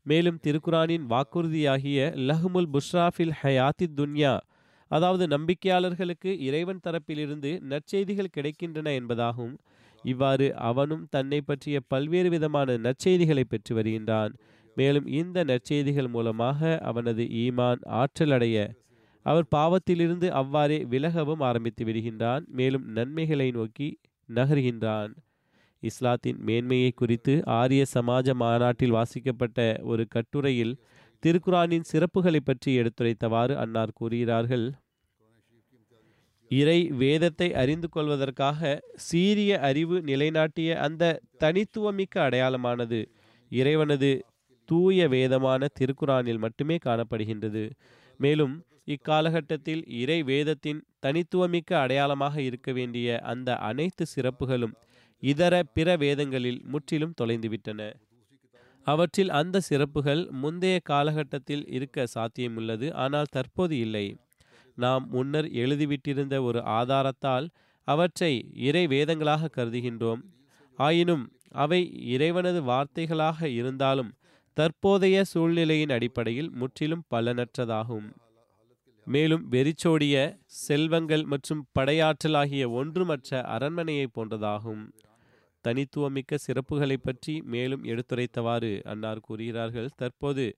மேலும் திருக்குரானின் வாக்குறுதியாகிய லஹ்முல் புஷ்ராஃபில் ஹயாத்தி துன்யா அதாவது நம்பிக்கையாளர்களுக்கு இறைவன் தரப்பிலிருந்து நற்செய்திகள் கிடைக்கின்றன என்பதாகும். இவ்வாறு அவனும் தன்னை பற்றிய பல்வேறு விதமான நற்செய்திகளை பெற்று வருகின்றான். மேலும் இந்த நற்செய்திகள் மூலமாக அவனது ஈமான் ஆற்றல் அடைய அவர் பாவத்திலிருந்து அவ்வாறே விலகவும் ஆரம்பித்து விடுகின்றான். மேலும் நன்மைகளை நோக்கி நகர்கின்றான். இஸ்லாத்தின் மேன்மையை குறித்து ஆரிய சமாஜ மாநாட்டில் வாசிக்கப்பட்ட ஒரு கட்டுரையில் திருக்குரானின் சிறப்புகளை பற்றி எடுத்துரைத்தவாறு அன்னார் கூறுகிறார்கள். இறை வேதத்தை அறிந்து கொள்வதற்காக சீரிய அறிவு நிலைநாட்டிய அந்த தனித்துவமிக்க அடையாளமானது இறைவனது தூய வேதமான திருக்குறானில் மட்டுமே காணப்படுகின்றது. மேலும் இக்காலகட்டத்தில் இறை வேதத்தின் தனித்துவமிக்க அடையாளமாக இருக்க வேண்டிய அந்த அனைத்து சிறப்புகளும் இதர பிற வேதங்களில் முற்றிலும் தொலைந்துவிட்டன. அவற்றில் அந்த சிறப்புகள் முந்தைய காலகட்டத்தில் இருக்க சாத்தியமுள்ளது ஆனால் தற்போது இல்லை. நாம் முன்னர் எழுதிவிட்டிருந்த ஒரு ஆதாரத்தால் அவற்றை இறை வேதங்களாக கருதுகின்றோம். ஆயினும் அவை இறைவனது வார்த்தைகளாக இருந்தாலும் தற்போதைய சூழ்நிலையின் அடிப்படையில் முற்றிலும் பலனற்றதாகும். மேலும் வெறிச்சோடிய செல்வங்கள் மற்றும் படையாற்றல் ஆகிய ஒன்றுமற்ற அரண்மனையை போன்றதாகும். தனித்துவமிக்க சிறப்புகளை பற்றி மேலும் எடுத்துரைத்தவாறு அன்னார் கூறுகிறார்கள். தற்போது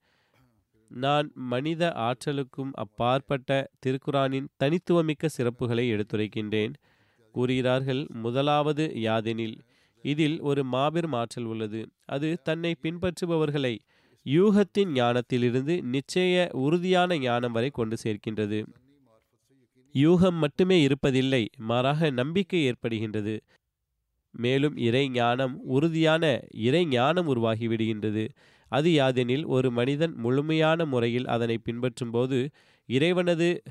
நான் மனித ஆற்றலுக்கும் அப்பாற்பட்ட திருக்குரானின் தனித்துவமிக்க சிறப்புகளை எடுத்துரைக்கின்றேன். கூறுகிறார்கள் முதலாவது யாதெனில் இதில் ஒரு மாபெரும் ஆற்றல் உள்ளது. அது தன்னை பின்பற்றுபவர்களை யூகத்தின் ஞானத்திலிருந்து நிச்சய உறுதியான ஞானம் வரை கொண்டு சேர்க்கின்றது. யூகம் மட்டுமே இருப்பதில்லை மாறாக நம்பிக்கை ஏற்படுகின்றது. மேலும் இறை ஞானம் உறுதியான இறை ஞானம் உருவாகிவிடுகின்றது அது யாதெனில் ஒரு மனிதன் முழுமையான முறையில் அதனை பின்பற்றும்போது இறைவனது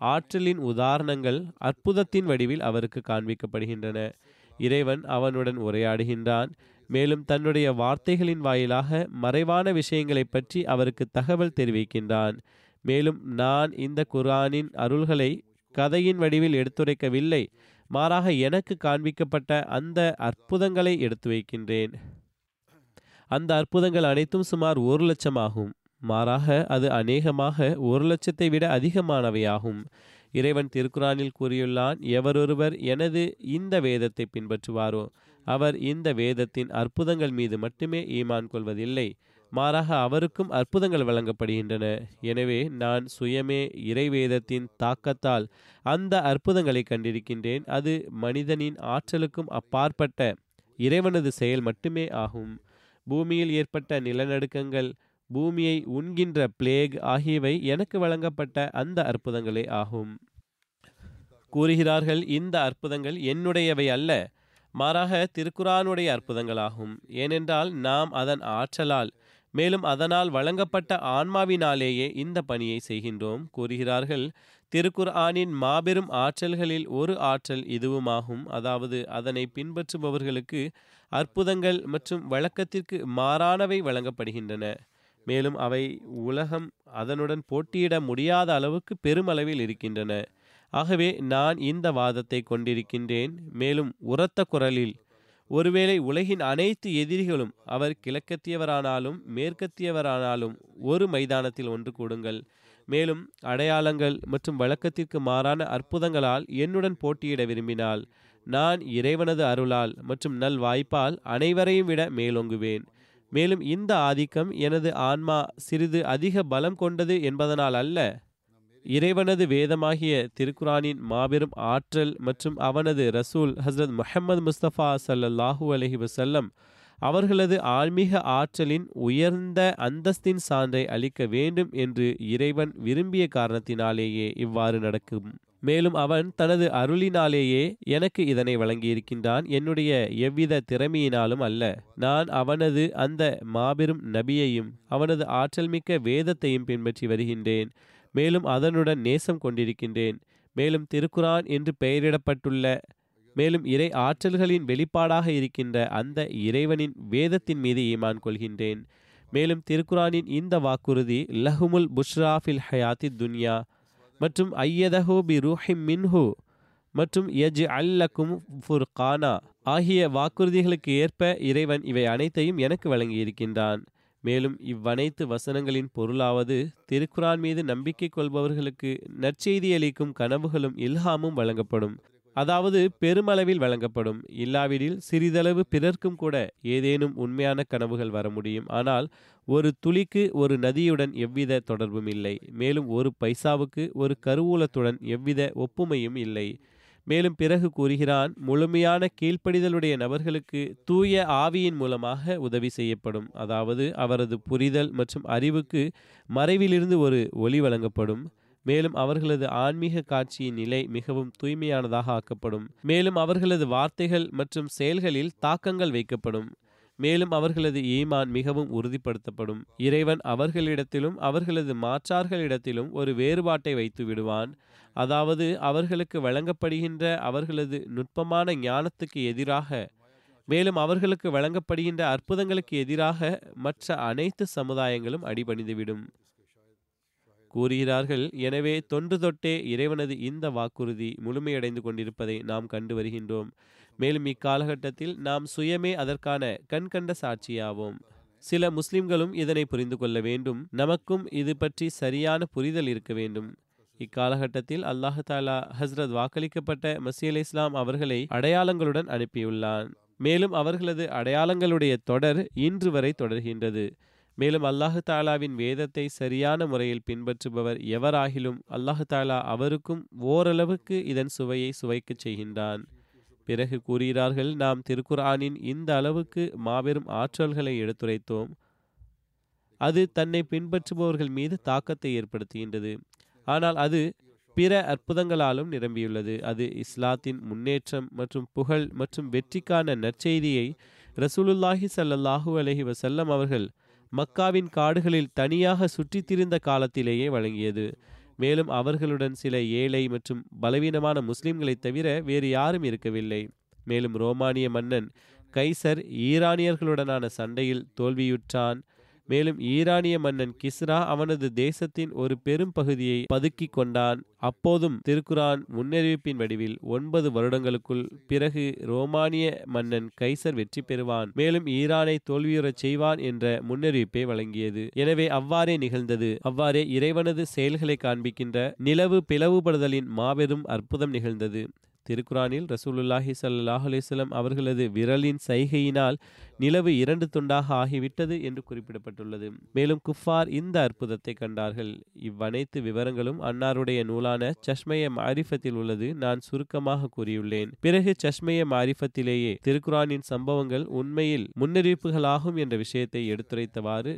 ஆற்றலின் உதாரணங்கள் அற்புதத்தின் வடிவில் அவருக்கு காண்பிக்கப்படுகின்றன. இறைவன் அவனுடன் உரையாடுகின்றான். மேலும் தன்னுடைய வார்த்தைகளின் வாயிலாக மறைவான விஷயங்களை பற்றி அவருக்கு தகவல் தெரிவிக்கின்றான். மேலும் நான் இந்த குர்ஆனின் அருள்களை கதையின் வடிவில் எடுத்துரைக்கவில்லை. மாறாக எனக்கு காண்பிக்கப்பட்ட அந்த அற்புதங்களை எடுத்து வைக்கின்றேன். அந்த அற்புதங்கள் அனைத்தும் சுமார் ஒரு லட்சம் ஆகும் மாறாக அது அநேகமாக ஒரு லட்சத்தை விட அதிகமானவையாகும். இறைவன் திருக்குறானில் கூறியுள்ளான் எவரொருவர் எனது இந்த வேதத்தை பின்பற்றுவாரோ அவர் இந்த வேதத்தின் அற்புதங்கள் மீது மட்டுமே ஈமான் கொள்வதில்லை. மாறாக அவருக்கும் அற்புதங்கள் வழங்கப்படுகின்றன. எனவே நான் சுயமே இறைவேதத்தின் தாக்கத்தால் அந்த அற்புதங்களை கண்டிருக்கின்றேன். அது மனிதனின் ஆற்றலுக்கும் அப்பாற்பட்ட இறைவனது செயல் மட்டுமே ஆகும். பூமியில் ஏற்பட்ட நிலநடுக்கங்கள் பூமியை உண்கின்ற பிளேக் ஆகியவை எனக்கு வழங்கப்பட்ட அந்த அற்புதங்களே ஆகும். கூறுகிறார்கள் இந்த அற்புதங்கள் என்னுடையவை அல்ல மாறாக திருக்குறானுடைய அற்புதங்களாகும். ஏனென்றால் நாம் அதன் ஆற்றலால் மேலும் அதனால் வழங்கப்பட்ட ஆன்மாவினாலேயே இந்த பணியை செய்கின்றோம். கூறுகிறார்கள் திருக்குர்ஆனின் மாபெரும் ஆற்றல்களில் ஒரு ஆற்றல் இதுவுமாகும். அதாவது அதனை பின்பற்றுபவர்களுக்கு அற்புதங்கள் மற்றும் வழக்கத்திற்கு மாறானவை வழங்கப்படுகின்றன. மேலும் அவை உலகம் அதனுடன் போட்டியிட முடியாத அளவுக்கு பெருமளவில் இருக்கின்றன. ஆகவே நான் இந்த வாதத்தை கொண்டிருக்கின்றேன். மேலும் உரத்த குரலில் ஒருவேளை உலகின் அனைத்து எதிரிகளும் அவர் கிழக்கத்தியவரானாலும் மேற்கத்தியவரானாலும் ஒரு மைதானத்தில் ஒன்று கூடுங்கள். மேலும் அடையாளங்கள் மற்றும் வழக்கத்திற்கு மாறான அற்புதங்களால் என்னுடன் போட்டியிட விரும்பினால் நான் இறைவனது அருளால் மற்றும் நல் வாய்ப்பால் அனைவரையும் விட மேலோங்குவேன். மேலும் இந்த ஆதிக்கம் எனது ஆன்மா சிறிது அதிக பலம் கொண்டது என்பதனால் அல்ல. இறைவனது வேதமாகிய திருக்குரானின் மாபெரும் ஆற்றல் மற்றும் அவனது ரசூல் ஹஸ்ரத் முஹம்மது முஸ்தபா சல்லாஹூ அலஹி வசல்லம் அவர்களது ஆன்மீக ஆற்றலின் உயர்ந்த அந்தஸ்தின் சான்றை அளிக்க வேண்டும் என்று இறைவன் விரும்பிய காரணத்தினாலேயே இவ்வாறு நடக்கும். மேலும் அவன் தனது அருளினாலேயே எனக்கு இதனை வழங்கியிருக்கின்றான். என்னுடைய எவ்வித திறமையினாலும் அல்ல. நான் அவனது அந்த மாபெரும் நபியையும் அவனது ஆற்றல் மிக்க வேதத்தையும் பின்பற்றி வருகின்றேன். மேலும் அதனுடன் நேசம் கொண்டிருக்கின்றேன். மேலும் திருக்குரான் என்று பெயரிடப்பட்டுள்ள மேலும் இறை ஆற்றல்களின் வெளிப்பாடாக இருக்கின்ற அந்த இறைவனின் வேதத்தின் மீது ஈமான் கொள்கின்றேன். மேலும் திருக்குரானின் இந்த வாக்குறுதி லஹுமுல் புஷ்ராஃபில் ஹயாத்தி துன்யா மற்றும் ஐயதஹோ பி ரூஹிம் மின்ஹு மற்றும் யஜ் அல்லக்கும் ஃபுர்கானா ஆகிய வாக்குறுதிகளுக்கு ஏற்ப இறைவன் இவை அனைத்தையும் எனக்கு வழங்கியிருக்கின்றான். மேலும் இவ்வனைத்து வசனங்களின் பொருளாவது திருக்குரான் மீது நம்பிக்கை கொள்பவர்களுக்கு நற்செய்தி அளிக்கும் கனவுகளும் இல்ஹாமும் வழங்கப்படும். அதாவது பெருமளவில் வழங்கப்படும். இல்லாவிடில் சிறிதளவு பிறர்க்கும் கூட ஏதேனும் உண்மையான கனவுகள் வர முடியும். ஆனால் ஒரு துளிக்கு ஒரு நதியுடன் எவ்வித தொடர்பும் இல்லை. மேலும் ஒரு பைசாவுக்கு ஒரு கருவூலத்துடன் எவ்வித ஒப்புமையும் இல்லை. மேலும் பிறகு கூறுகிறான் முழுமையான கீழ்ப்படிதலுடைய நபர்களுக்கு தூய ஆவியின் மூலமாக உதவி செய்யப்படும். அதாவது அவரது புரிதல் மற்றும் அறிவுக்கு மறைவிலிருந்து ஒரு ஒளி வழங்கப்படும். மேலும் அவர்களது ஆன்மீக காட்சியின் நிலை மிகவும் தூய்மையானதாக ஆக்கப்படும். மேலும் அவர்களது வார்த்தைகள் மற்றும் செயல்களில் தாக்கங்கள் வைக்கப்படும். மேலும் அவர்களது ஈமான் மிகவும் உறுதிப்படுத்தப்படும். இறைவன் அவர்களிடத்திலும் அவர்களது மாற்றார்களிடத்திலும் ஒரு வேறுபாட்டை வைத்து விடுவான். அதாவது அவர்களுக்கு வழங்கப்படுகின்ற அவர்களது நுட்பமான ஞானத்துக்கு எதிராக மேலும் அவர்களுக்கு வழங்கப்படுகின்ற அற்புதங்களுக்கு எதிராக மற்ற அனைத்து சமுதாயங்களும் அடிபணிந்துவிடும். கூறுகிறார்கள் எனவே தொன்று தொட்டே இறைவனது இந்த வாக்குறுதி முழுமையடைந்து கொண்டிருப்பதை நாம் கண்டு வருகின்றோம். மேலும் இக்காலகட்டத்தில் நாம் சுயமே அதற்கான கண்கண்ட சாட்சியாவோம். சில முஸ்லிம்களும் இதனை புரிந்து கொள்ள வேண்டும். நமக்கும் இது பற்றி சரியான புரிதல் இருக்க வேண்டும். இக்காலகட்டத்தில் அல்லாஹாலா ஹஸ்ரத் வாக்களிக்கப்பட்ட மசீல் அலி இஸ்லாம் அவர்களை அடையாளங்களுடன் அனுப்பியுள்ளான். மேலும் அவர்களது அடையாளங்களுடைய தொடர் இன்று வரை தொடர்கின்றது. மேலும் அல்லாஹு தாலாவின் வேதத்தை சரியான முறையில் பின்பற்றுபவர் எவராகிலும் அல்லாஹு தாலா அவருக்கும் ஓரளவுக்கு இதன் சுவையை சுவைக்கச் செய்கின்றான். பிறகு கூறுகிறார்கள் நாம் திருக்குர்ஆனின் இந்த அளவுக்கு மாபெரும் ஆற்றல்களை எடுத்துரைத்தோம். அது தன்னை பின்பற்றுபவர்கள் மீது தாக்கத்தை ஏற்படுத்துகின்றது. ஆனால் அது பிற அற்புதங்களாலும் நிரம்பியுள்ளது. அது இஸ்லாத்தின் முன்னேற்றம் மற்றும் புகழ் மற்றும் வெற்றிக்கான நற்செய்தியை ரசூலுல்லாஹி சல்லாஹூ அலஹி வசல்லம் அவர்கள் மக்காவின் காடுகளில் தனியாக சுற்றித் திரிந்த காலத்திலேயே வழங்கியது. மேலும் அவர்களுடன் சில ஏழை மற்றும் பலவீனமான முஸ்லிம்களைத் தவிர வேறு யாரும் இருக்கவில்லை. மேலும் ரோமானிய மன்னன் கைசர் ஈரானியர்களுடனான சண்டையில் தோல்வியுற்றான். மேலும் ஈரானிய மன்னன் கிஸ்ரா அவனது தேசத்தின் ஒரு பெரும் பகுதியை பதுக்கி கொண்டான். அப்போதும் திருக்குரான் முன்னறிவிப்பின் வடிவில் ஒன்பது வருடங்களுக்குள் பிறகு ரோமானிய மன்னன் கைசர் வெற்றி பெறுவான். மேலும் ஈரானை தோல்வியுறச் செய்வான் என்ற முன்னறிவிப்பை வழங்கியது. எனவே அவ்வாறே நிகழ்ந்தது. அவ்வாறே இறைவனது செயல்களை காண்பிக்கின்ற நிலவு பிளவுபடுதலின் மாபெரும் அற்புதம் நிகழ்ந்தது. திருக்குரானில் ரசூலுல்லாஹி சல்லாஹ் அலிஸ்லம் அவர்களது விரலின் சைகையினால் நிலவு இரண்டு துண்டாக ஆகிவிட்டது என்று குறிப்பிடப்பட்டுள்ளது. மேலும் குஃபார் இந்த அற்புதத்தை கண்டார்கள். இவ்வனைத்து விவரங்களும் அன்னாருடைய நூலான சஷ்மய மாரிஃபத்தில் உள்ளது. நான் சுருக்கமாக கூறியுள்ளேன். பிறகு சஷ்மய மாரிஃபத்திலேயே திருக்குரானின் சம்பவங்கள் உண்மையில் முன்னறிவிப்புகளாகும் என்ற விஷயத்தை எடுத்துரைத்தவாறு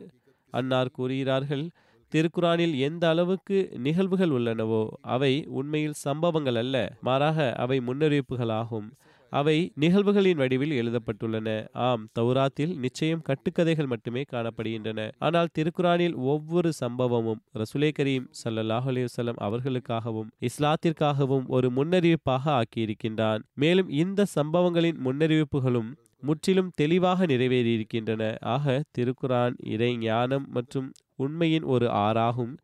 அன்னார் கூறுகிறார்கள். திருக்குரானில் எந்த அளவுக்கு நிகழ்வுகள் உள்ளனவோ அவை உண்மையில் சம்பவங்கள் அல்ல மாறாக அவை முன்னறிவிப்புகளாகும். அவை நிகழ்வுகளின் வடிவில் எழுதப்பட்டுள்ளன. ஆம் தௌராத்தில் நிச்சயம் கட்டுக்கதைகள் மட்டுமே காணப்படுகின்றன. ஆனால் திருக்குரானில் ஒவ்வொரு சம்பவமும் ரசுலே கரீம் சல்லாஹ் அலிவசல்லம் அவர்களுக்காகவும் இஸ்லாத்திற்காகவும் ஒரு முன்னறிவிப்பாக ஆக்கியிருக்கின்றான். மேலும் இந்த சம்பவங்களின் முன்னறிவிப்புகளும் முற்றிலும் தெளிவாக நிறைவேறியிருக்கின்றன. ஆக திருக்குரான் இறை ஞானம் மற்றும் உண்மையின் ஒரு ஆறாகும்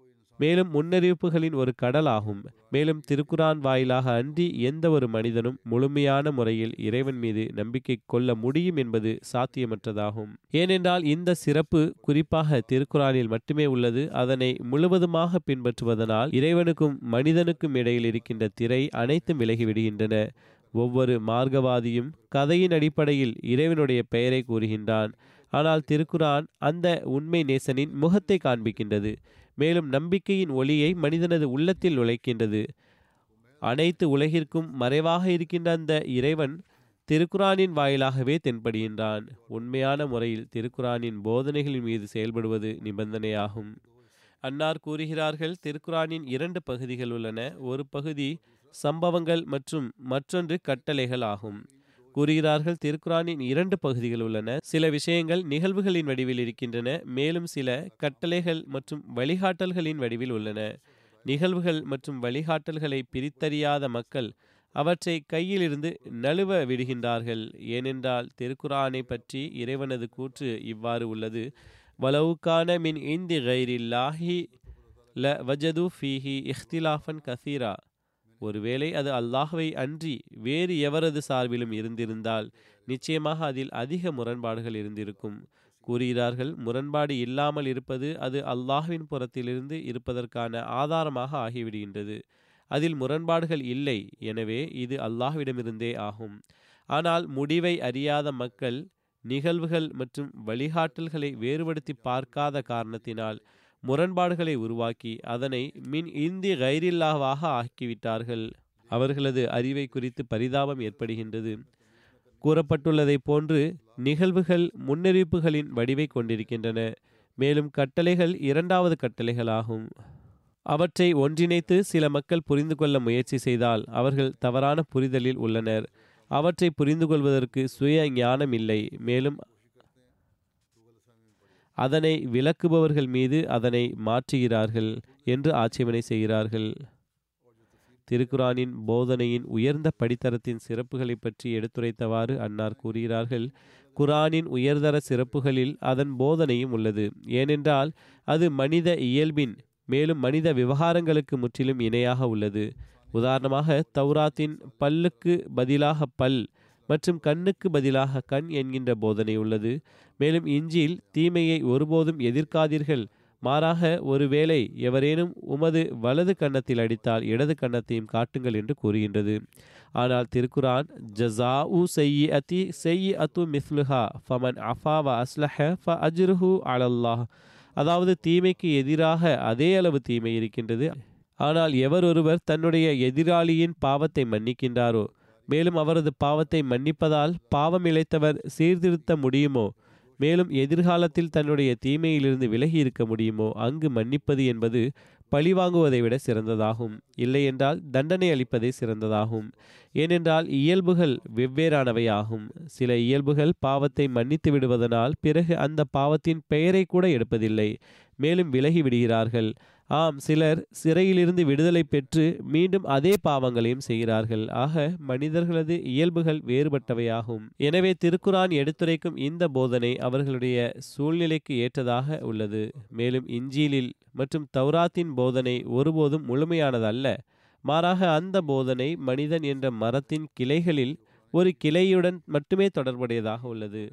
மேலும் முன்னறிவிப்புகளின் ஒரு கடலாகும். மேலும் திருக்குரான் வாயிலாக அன்றி எந்த ஒரு மனிதனும் முழுமையான முறையில் இறைவன் மீது நம்பிக்கை கொள்ள முடியும் என்பது சாத்தியமற்றதாகும். ஏனென்றால் இந்த சிறப்பு குறிப்பாக திருக்குரானில் மட்டுமே உள்ளது. அதனை முழுவதுமாக பின்பற்றுவதனால் இறைவனுக்கும் மனிதனுக்கும் இடையில் இருக்கின்ற திரை அனைத்தும் விலகிவிடுகின்றன ஒவ்வொரு மார்க்கவாதியும் கதையின் அடிப்படையில் இறைவனுடைய பெயரை கூறுகின்றான். ஆனால் திருக்குரான் அந்த உண்மை நேசனின் முகத்தை காண்பிக்கின்றது. மேலும் நம்பிக்கையின் ஒளியை மனிதனது உள்ளத்தில் உழைக்கின்றது அனைத்து உலகிற்கும் மறைவாக இருக்கின்ற அந்த இறைவன் திருக்குரானின் வாயிலாகவே தென்படுகின்றான். உண்மையான முறையில் திருக்குரானின் போதனைகளின் மீது செயல்படுவது நிபந்தனையாகும். அன்னார் கூறுகிறார்கள் திருக்குரானின் இரண்டு பகுதிகள் உள்ளன. ஒரு பகுதி சம்பவங்கள் மற்றும் மற்றொன்று கட்டளைகள் ஆகும். கூறுகிறார்கள். திருக்குரானின் இரண்டு பகுதிகள் உள்ளன. சில விஷயங்கள் நிகழ்வுகளின் வடிவில் இருக்கின்றன. மேலும் சில கட்டளைகள் மற்றும் வழிகாட்டல்களின் வடிவில் உள்ளன. நிகழ்வுகள் மற்றும் வழிகாட்டல்களை பிரித்தறியாத மக்கள் அவற்றை கையிலிருந்து நழுவ விடுகின்றார்கள். ஏனென்றால் திருக்குறானை பற்றி இறைவனது கூற்று இவ்வாறு உள்ளது. வலவுக்கான மின் இந்தி கைரில்லாஹி ல வஜது ஃபீஹி இஹ்திலாஃபன் கசீரா. ஒருவேளை அது அல்லாஹ்வை அன்றி வேறு எவரது சார்பிலும் இருந்திருந்தால் நிச்சயமாக அதில் அதிக முரண்பாடுகள் இருந்திருக்கும். கூறுகிறார்கள் முரண்பாடு இல்லாமல் இருப்பது அது அல்லாஹ்வின் புறத்திலிருந்து இருப்பதற்கான ஆதாரமாக ஆகிவிடுகின்றது. அதில் முரண்பாடுகள் இல்லை எனவே இது அல்லாஹ்விடமிருந்தே ஆகும். ஆனால் முடிவை அறியாத மக்கள் நிகழ்வுகள் மற்றும் வழிகாட்டல்களை வேறுபடுத்தி பார்க்காத காரணத்தினால் முரண்பாடுகளை உருவாக்கி அதனை மின் இந்தி கைரில்லாவாக ஆக்கிவிட்டார்கள். அவர்களது அறிவை குறித்து பரிதாபம் ஏற்படுகின்றது. கூறப்பட்டுள்ளதைப் போன்று நிகழ்வுகள் முன்னறிவிப்புகளின் வடிவை கொண்டிருக்கின்றன. மேலும் கட்டளைகள் இரண்டாவது கட்டளைகளாகும். அவற்றை ஒன்றிணைத்து சில மக்கள் புரிந்து கொள்ள முயற்சி செய்தால் அவர்கள் தவறான புரிதலில் உள்ளனர். அவற்றை புரிந்து கொள்வதற்கு சுய ஞானம் இல்லை. மேலும் அதனை விளக்குபவர்கள் மீது அதனை மாற்றுகிறார்கள் என்று ஆட்சேபனை செய்கிறார்கள். திருக்குரானின் போதனையின் உயர்ந்த படித்தரத்தின் சிறப்புகளை பற்றி எடுத்துரைத்தவாறு அன்னார் கூறுகிறார்கள் குரானின் உயர்தர சிறப்புகளில் அதன் போதனையும் உள்ளது. ஏனென்றால் அது மனித இயல்பின் மேலும் மனித விவகாரங்களுக்கு முற்றிலும் இணையாக உள்ளது. உதாரணமாக தௌராத்தின் பல்லுக்கு பதிலாக பல் மற்றும் கண்ணுக்கு பதிலாக கண் என்கின்ற போதனை உள்ளது. மேலும் இஞ்சியில் தீமையை ஒருபோதும் எதிர்க்காதீர்கள். மாறாக ஒருவேளை எவரேனும் உமது வலது கன்னத்தில் அடித்தால் இடது கன்னத்தையும் காட்டுங்கள் என்று கூறுகின்றது. ஆனால் திருக்குரான் ஜசா உ செய்யி அதி செய்யி அத்து மிஸ்லுஹா ஃபமன் அஃபா வ அஸ்லஹ ஃப அஜ்ருஹு அலல்லாஹ். அதாவது தீமைக்கு எதிராக அதே அளவு தீமை இருக்கின்றது. ஆனால் எவர் ஒருவர் தன்னுடைய எதிராளியின் பாவத்தை மன்னிக்கின்றாரோ மேலும் அவரது பாவத்தை மன்னிப்பதால் பாவம் இழைத்தவர் சீர்திருத்த முடியுமோ? மேலும் எதிர்காலத்தில் தன்னுடைய தீமையிலிருந்து விலகி இருக்க முடியுமோ? அங்கு மன்னிப்பது என்பது பழிவாங்குவதை விட சிறந்ததாகும். இல்லையென்றால் தண்டனை அளிப்பதே சிறந்ததாகும். ஏனென்றால் இயல்புகள் வெவ்வேறானவையாகும் சில இயல்புகள் பாவத்தை மன்னித்து விடுவதனால் பிறகு அந்த பாவத்தின் பெயரை கூட எடுப்பதில்லை. மேலும் விலகி விடுகிறார்கள். ஆம் சிலர் சிறையிலிருந்து விடுதலை பெற்று மீண்டும் அதே பாவங்களையும் செய்கிறார்கள். ஆக மனிதர்களது இயல்புகள் வேறுபட்டவையாகும். எனவே திருக்குரான் எடுத்துரைக்கும் இந்த போதனை அவர்களுடைய சூழ்நிலைக்கு ஏற்றதாக உள்ளது. மேலும் இஞ்சீலில் மற்றும் தௌராத்தின் போதனை ஒருபோதும் முழுமையானதல்ல. மாறாக அந்த போதனை மனிதன் என்ற மரத்தின் கிளைகளில் ஒரு கிளையுடன் மட்டுமே தொடர்புடையதாக உள்ளது.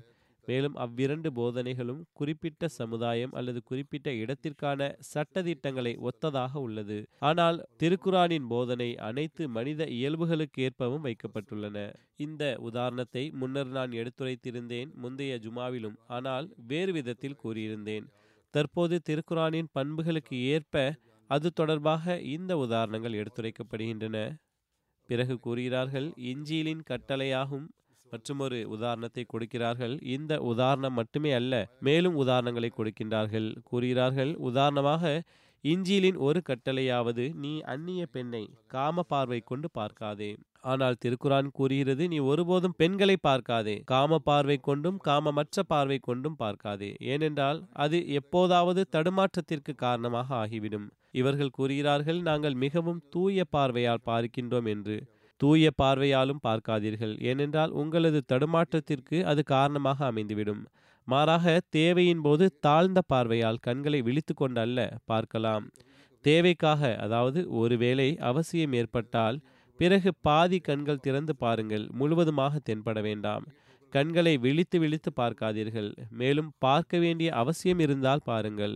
மேலும் அவ்விரண்டு போதனைகளும் குறிப்பிட்ட சமுதாயம் அல்லது குறிப்பிட்ட இடத்திற்கான சட்டதிட்டங்களை ஒத்ததாக உள்ளது. ஆனால் திருக்குரானின் போதனை அனைத்து மனித இயல்புகளுக்கு ஏற்பவும் வைக்கப்பட்டுள்ளன. இந்த உதாரணத்தை முன்னர் நான் எடுத்துரைத்திருந்தேன் முந்தைய ஜுமாவிலும் ஆனால் வேறு விதத்தில் கூறியிருந்தேன். தற்போது திருக்குரானின் பண்புகளுக்கு ஏற்ப அது தொடர்பாக இந்த உதாரணங்கள் எடுத்துரைக்கப்படுகின்றன. பிறகு கூறுகிறார்கள் இஞ்சியிலின் கட்டளையாகும் மற்றுமொரு உதாரணத்தை கொடுக்கிறார்கள். இந்த உதாரணம் மட்டுமே அல்ல மேலும் உதாரணங்களை கொடுக்கின்றார்கள். கூறுகிறார்கள் உதாரணமாக இஞ்சிலின் ஒரு கட்டளையாவது நீ அந்நிய பெண்ணை காம பார்வை கொண்டு பார்க்காதே. ஆனால் திருக்குரான் கூறுகிறது நீ ஒருபோதும் பெண்களை பார்க்காதே காம பார்வை கொண்டும் காமமற்ற பார்வை கொண்டும் பார்க்காதே. ஏனென்றால் அது எப்போதாவது தடுமாற்றத்திற்கு காரணமாக ஆகிவிடும். இவர்கள் கூறுகிறார்கள் நாங்கள் மிகவும் தூய பார்வையால் பார்க்கின்றோம் என்று. தூய பார்வையாலும் பார்க்காதீர்கள். ஏனென்றால் உங்களது தடுமாற்றத்திற்கு அது காரணமாக அமைந்துவிடும். மாறாக தேவையின் போது தாழ்ந்த பார்வையால் கண்களை விழித்து கொண்டல்ல பார்க்கலாம். தேவைக்காக அதாவது ஒருவேளை அவசியம் ஏற்பட்டால் பிறகு பாதி கண்கள் திறந்து பாருங்கள். முழுவதுமாக தென்பட வேண்டாம். கண்களை விழித்து விழித்து பார்க்காதீர்கள். மேலும் பார்க்க வேண்டிய அவசியம் இருந்தால் பாருங்கள்.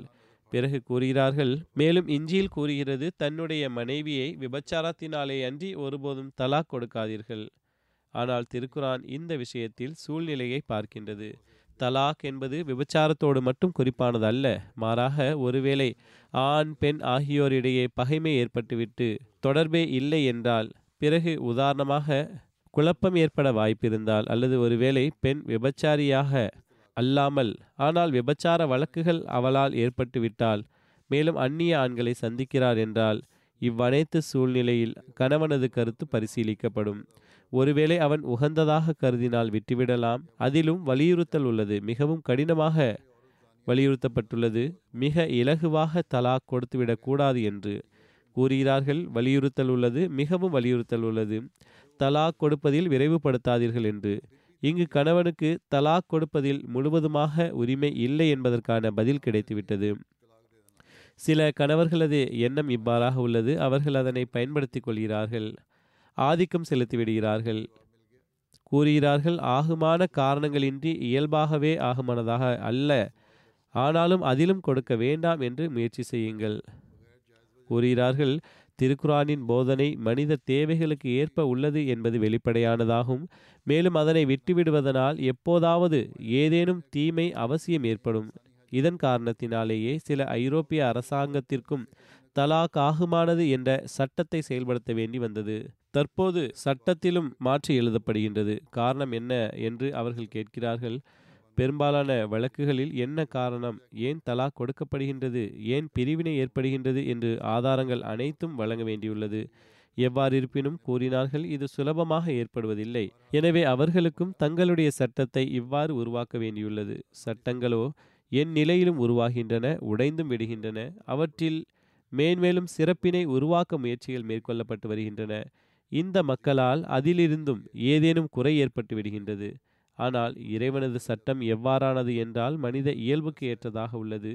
பிறகு கூறுகிறார்கள் மேலும் இஞ்சியில் கூறுகிறது தன்னுடைய மனைவியை விபச்சாரத்தினாலே அன்றி ஒருபோதும் தலாக் கொடுக்காதீர்கள். ஆனால் திருக்குரான் இந்த விஷயத்தில் சூழ்நிலையை பார்க்கின்றது. தலாக் என்பது விபச்சாரத்தோடு மட்டும் குறிப்பானது அல்ல மாறாக ஒருவேளை ஆண் பெண் ஆகியோரிடையே பகைமை ஏற்பட்டுவிட்டு தொடர்பே இல்லை என்றால் பிறகு உதாரணமாக குழப்பம் ஏற்பட வாய்ப்பிருந்தால் அல்லது ஒருவேளை பெண் விபச்சாரியாக அல்லாமல். ஆனால் விபச்சார வழக்குகள் அவளால் ஏற்பட்டுவிட்டால் மேலும் அந்நிய ஆண்களை சந்திக்கிறார் என்றால் இவ்வனைத்து சூழ்நிலையில் கணவனது கருத்து பரிசீலிக்கப்படும். ஒருவேளை அவன் உகந்ததாக கருதினால் விட்டுவிடலாம். அதிலும் வலியுறுத்தல் உள்ளது. மிகவும் கடினமாக வலியுறுத்தப்பட்டுள்ளது. மிக இலகுவாக தலாக் கொடுத்துவிடக்கூடாது என்று கூறுகிறார்கள். வலியுறுத்தல் உள்ளது. மிகவும் வலியுறுத்தல் உள்ளது. தலாக் கொடுப்பதில் விரைவுபடுத்தாதீர்கள் என்று இங்கு கணவனுக்கு தலாக் கொடுப்பதில் முழுவதுமாக உரிமை இல்லை என்பதற்கான பதில் கிடைத்துவிட்டது. சில கணவர்களது எண்ணம் இவ்வாறாக உள்ளது. அவர்கள் அதனை பயன்படுத்திக் கொள்கிறார்கள். ஆதிக்கம் செலுத்தி விடுகிறார்கள் கூறுகிறார்கள் ஆகுமான காரணங்களின்றி இயல்பாகவே ஆகுமானதாக அல்ல. ஆனாலும் அதிலும் கொடுக்க வேண்டாம் என்று முயற்சி செய்யுங்கள். கூறுகிறார்கள் திருக்குரானின் போதனை மனித தேவைகளுக்கு ஏற்ப உள்ளது என்பது வெளிப்படையானதாகும். மேலும் அதனை விட்டுவிடுவதனால் எப்போதாவது ஏதேனும் தீமை அவசியம் ஏற்படும். இதன் காரணத்தினாலேயே சில ஐரோப்பிய அரசாங்கத்திற்கும் தலாக் ஆகுமானது என்ற சட்டத்தை செயல்படுத்த வேண்டி வந்தது. தற்போது சட்டத்திலும் மாற்றி எழுதப்படுகின்றது. காரணம் என்ன என்று அவர்கள் கேட்கிறார்கள். பெரும்பாலான வழக்குகளில் என்ன காரணம்? ஏன் தலா கொடுக்கப்படுகின்றது? ஏன் பிரிவினை ஏற்படுகின்றது? என்று ஆதாரங்கள் அனைத்தும் வழங்க வேண்டியுள்ளது. எவ்வாறு இருப்பினும் கூறினார்கள் இது சுலபமாக ஏற்படுவதில்லை. எனவே அவர்களுக்கும் தங்களுடைய சட்டத்தை இவ்வாறு உருவாக்க வேண்டியுள்ளது. சட்டங்களோ என் நிலையிலும் உருவாகின்றன உடைந்தும் விடுகின்றன. அவற்றில் மேன்மேலும் சிறப்பினை உருவாக்க முயற்சிகள் மேற்கொள்ளப்பட்டு வருகின்றன. இந்த மக்களால் அதிலிருந்தும் ஏதேனும் குறை ஏற்பட்டு விடுகின்றது. ஆனால் இறைவனது சட்டம் எவ்வாறானது என்றால் மனித இயல்புக்கு ஏற்றதாக உள்ளது.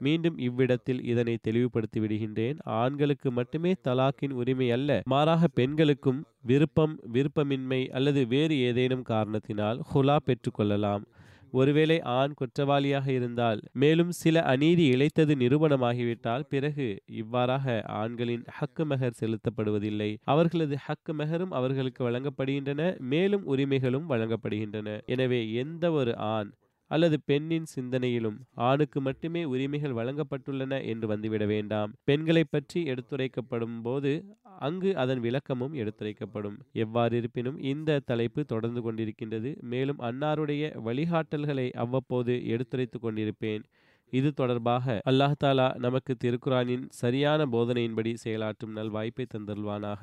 மீண்டும் இவ்விடத்தில் இதனை தெளிவுபடுத்தி விடுகின்றேன். ஆண்களுக்கு மட்டுமே தலாக்கின் உரிமை அல்ல மாறாக பெண்களுக்கும் விருப்பம் விருப்பமின்மை அல்லது வேறு ஏதேனும் காரணத்தினால் ஹுலா பெற்றுக்கொள்ளலாம் ஒருவேளை ஆண் குற்றவாளியாக இருந்தால் மேலும் சில அநீதி இழைத்தது நிரூபணமாகிவிட்டால் பிறகு இவ்வாறாக ஆண்களின் ஹக்கு மெஹர் செலுத்தப்படுவதில்லை. அவர்களது ஹக்கு மெஹரும் அவர்களுக்கு வழங்கப்படுகின்றன மேலும் உரிமைகளும் வழங்கப்படுகின்றன. எனவே எந்த ஒரு ஆண் அல்லது பெண்ணின் சிந்தனையிலும் ஆணுக்கு மட்டுமே உரிமைகள் வழங்கப்பட்டுள்ளன என்று வந்துவிட வேண்டாம். பெண்களை பற்றி எடுத்துரைக்கப்படும் போது அங்கு அதன் விளக்கமும் எடுத்துரைக்கப்படும். எவ்வாறு இருப்பினும் இந்த தலைப்பு தொடர்ந்து கொண்டிருக்கின்றது. மேலும் அன்னாருடைய வழிகாட்டல்களை அவ்வப்போது எடுத்துரைத்து கொண்டிருப்பேன். இது தொடர்பாக அல்லாஹ் தாலா நமக்கு திருக்குரானின் சரியான போதனையின்படி செயலாற்றும் நல் வாய்ப்பை தந்தருள்வானாக.